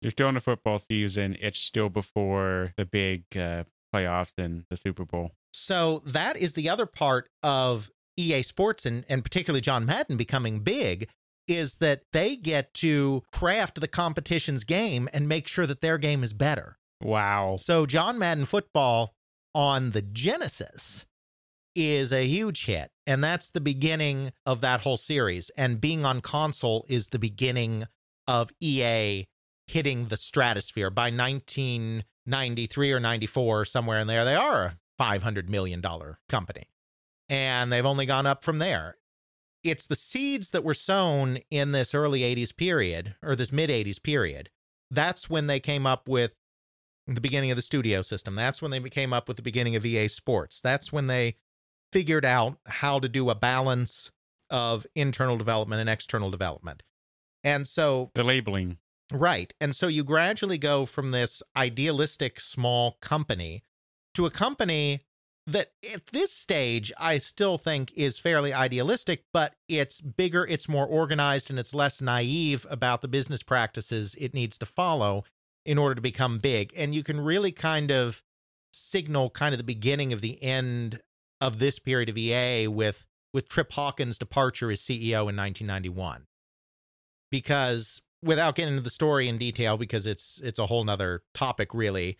You're still in the football season. It's still before the big uh, playoffs and the Super Bowl. So that is the other part of EA Sports and, and particularly John Madden becoming big is that they get to craft the competition's game and make sure that their game is better. Wow. So John Madden football on the Genesis is a huge hit and that's the beginning of that whole series and being on console is the beginning of EA hitting the stratosphere by 1993 or 94 somewhere in there they are a 500 million dollar company. And they've only gone up from there. It's the seeds that were sown in this early 80s period or this mid 80s period that's when they came up with the beginning of the studio system. That's when they came up with the beginning of EA Sports. That's when they figured out how to do a balance of internal development and external development. And so The labeling. Right. And so you gradually go from this idealistic small company to a company that at this stage I still think is fairly idealistic, but it's bigger, it's more organized, and it's less naive about the business practices it needs to follow in order to become big. And you can really kind of signal kind of the beginning of the end of this period of EA with with Trip Hawkins' departure as CEO in 1991. Because without getting into the story in detail, because it's it's a whole nother topic really,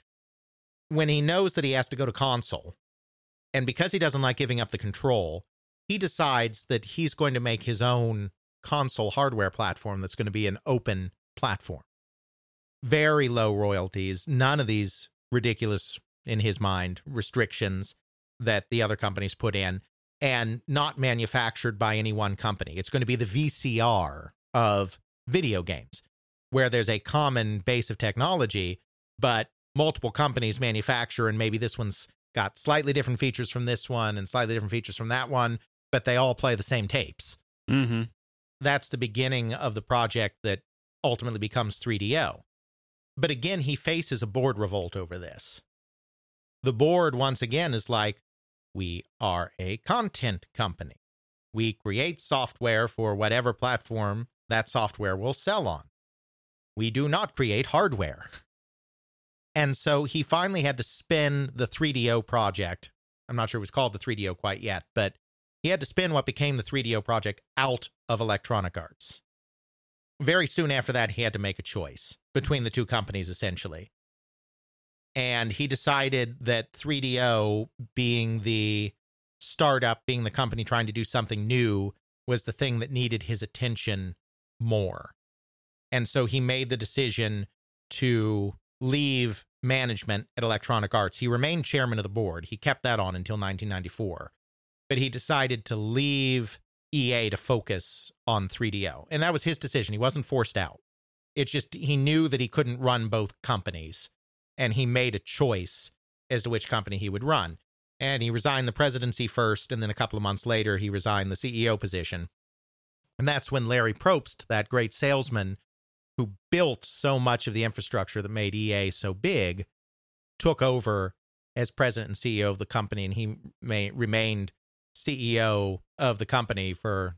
when he knows that he has to go to console, and because he doesn't like giving up the control, he decides that he's going to make his own console hardware platform that's going to be an open platform. Very low royalties, none of these ridiculous, in his mind, restrictions that the other companies put in, and not manufactured by any one company. It's going to be the VCR of video games, where there's a common base of technology, but multiple companies manufacture, and maybe this one's got slightly different features from this one and slightly different features from that one, but they all play the same tapes. Mm-hmm. That's the beginning of the project that ultimately becomes 3DO. But again, he faces a board revolt over this. The board, once again, is like, we are a content company. We create software for whatever platform that software will sell on. We do not create hardware. And so he finally had to spin the 3DO project. I'm not sure it was called the 3DO quite yet, but he had to spin what became the 3DO project out of Electronic Arts. Very soon after that, he had to make a choice between the two companies, essentially. And he decided that 3DO, being the startup, being the company trying to do something new, was the thing that needed his attention more. And so he made the decision to leave management at Electronic Arts. He remained chairman of the board. He kept that on until 1994. But he decided to leave EA to focus on 3DO. And that was his decision. He wasn't forced out. It's just he knew that he couldn't run both companies. And he made a choice as to which company he would run. And he resigned the presidency first. And then a couple of months later, he resigned the CEO position. And that's when Larry Probst, that great salesman who built so much of the infrastructure that made EA so big, took over as president and CEO of the company. And he may, remained CEO of the company for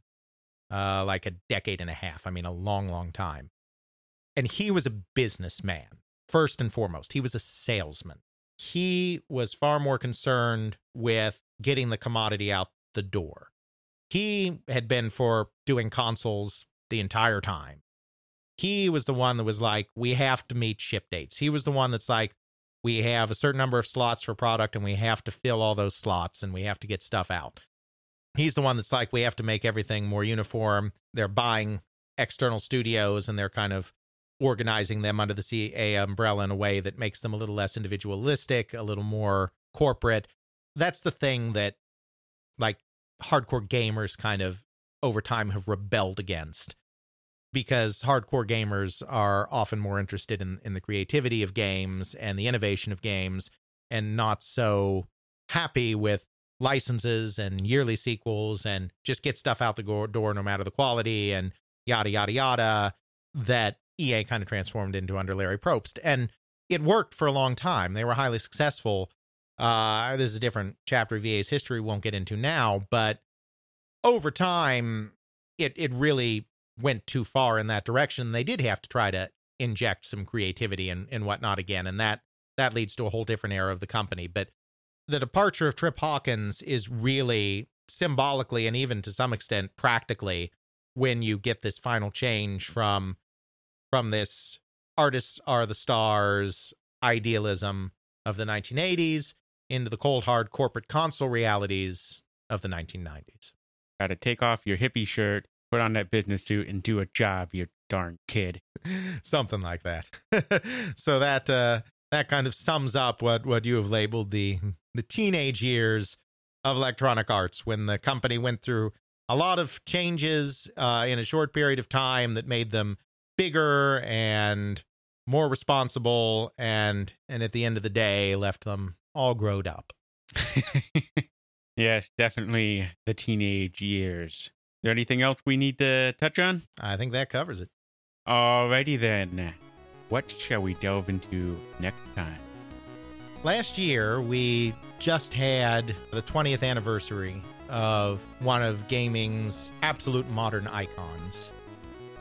uh, like a decade and a half. I mean, a long, long time. And he was a businessman, first and foremost. He was a salesman. He was far more concerned with getting the commodity out the door. He had been for doing consoles the entire time. He was the one that was like, we have to meet ship dates. He was the one that's like, we have a certain number of slots for product and we have to fill all those slots and we have to get stuff out. He's the one that's like, we have to make everything more uniform. They're buying external studios and they're kind of organizing them under the EA umbrella in a way that makes them a little less individualistic, a little more corporate. That's the thing that like hardcore gamers kind of over time have rebelled against. Because hardcore gamers are often more interested in, in the creativity of games and the innovation of games and not so happy with licenses and yearly sequels and just get stuff out the door no matter the quality and yada yada yada that EA kind of transformed into under Larry Probst. And it worked for a long time. They were highly successful uh this is a different chapter of EA's history we won't get into now but over time it it really went too far in that direction. They did have to try to inject some creativity and, and whatnot again. And that that leads to a whole different era of the company. But the departure of Trip Hawkins is really symbolically and even to some extent practically when you get this final change from from this artists are the stars idealism of the 1980s into the cold hard corporate console realities of the 1990s. Got to take off your hippie shirt, put on that business suit, and do a job, you darn kid. Something like that. so that uh, that kind of sums up what what you have labeled the the teenage years of Electronic Arts when the company went through a lot of changes uh, in a short period of time that made them bigger and more responsible and and at the end of the day left them all growed up. yes, definitely the teenage years. Is there anything else we need to touch on? I think that covers it. Alrighty then. What shall we delve into next time? Last year, we just had the 20th anniversary of one of gaming's absolute modern icons,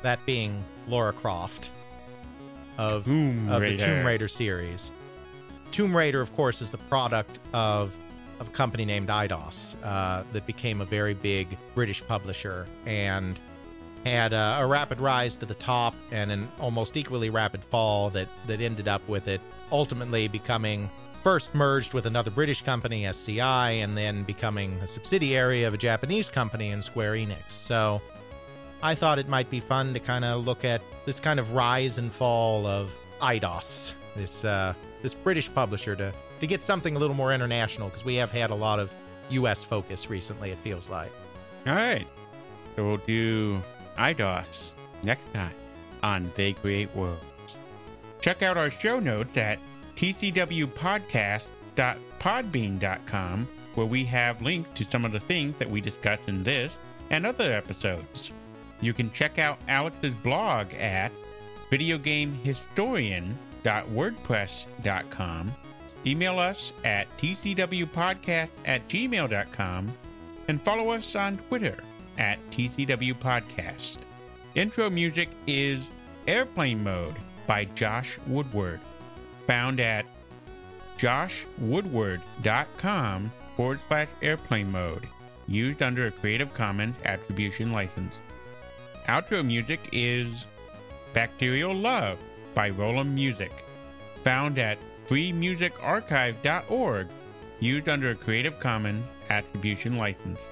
that being Lara Croft of, Tomb of the Tomb Raider series. Tomb Raider, of course, is the product of of a company named Eidos uh, that became a very big British publisher and had a, a rapid rise to the top and an almost equally rapid fall that that ended up with it ultimately becoming first merged with another British company, SCI, and then becoming a subsidiary of a Japanese company in Square Enix. So I thought it might be fun to kind of look at this kind of rise and fall of Eidos, this uh, this British publisher, to to get something a little more international because we have had a lot of U.S. focus recently. It feels like. All right. So we'll do Eidos next time on They Create Worlds. Check out our show notes at tcwpodcast.podbean.com where we have links to some of the things that we discuss in this and other episodes. You can check out Alex's blog at videogamehistorian.wordpress.com, email us at tcwpodcast at gmail.com, and follow us on Twitter at tcwpodcast. Intro music is Airplane Mode by Josh Woodward, found at joshwoodward.com forward slash airplane mode, used under a Creative Commons Attribution License. Outro music is Bacterial Love by Roland Music, found at freemusicarchive.org, used under a Creative Commons Attribution License.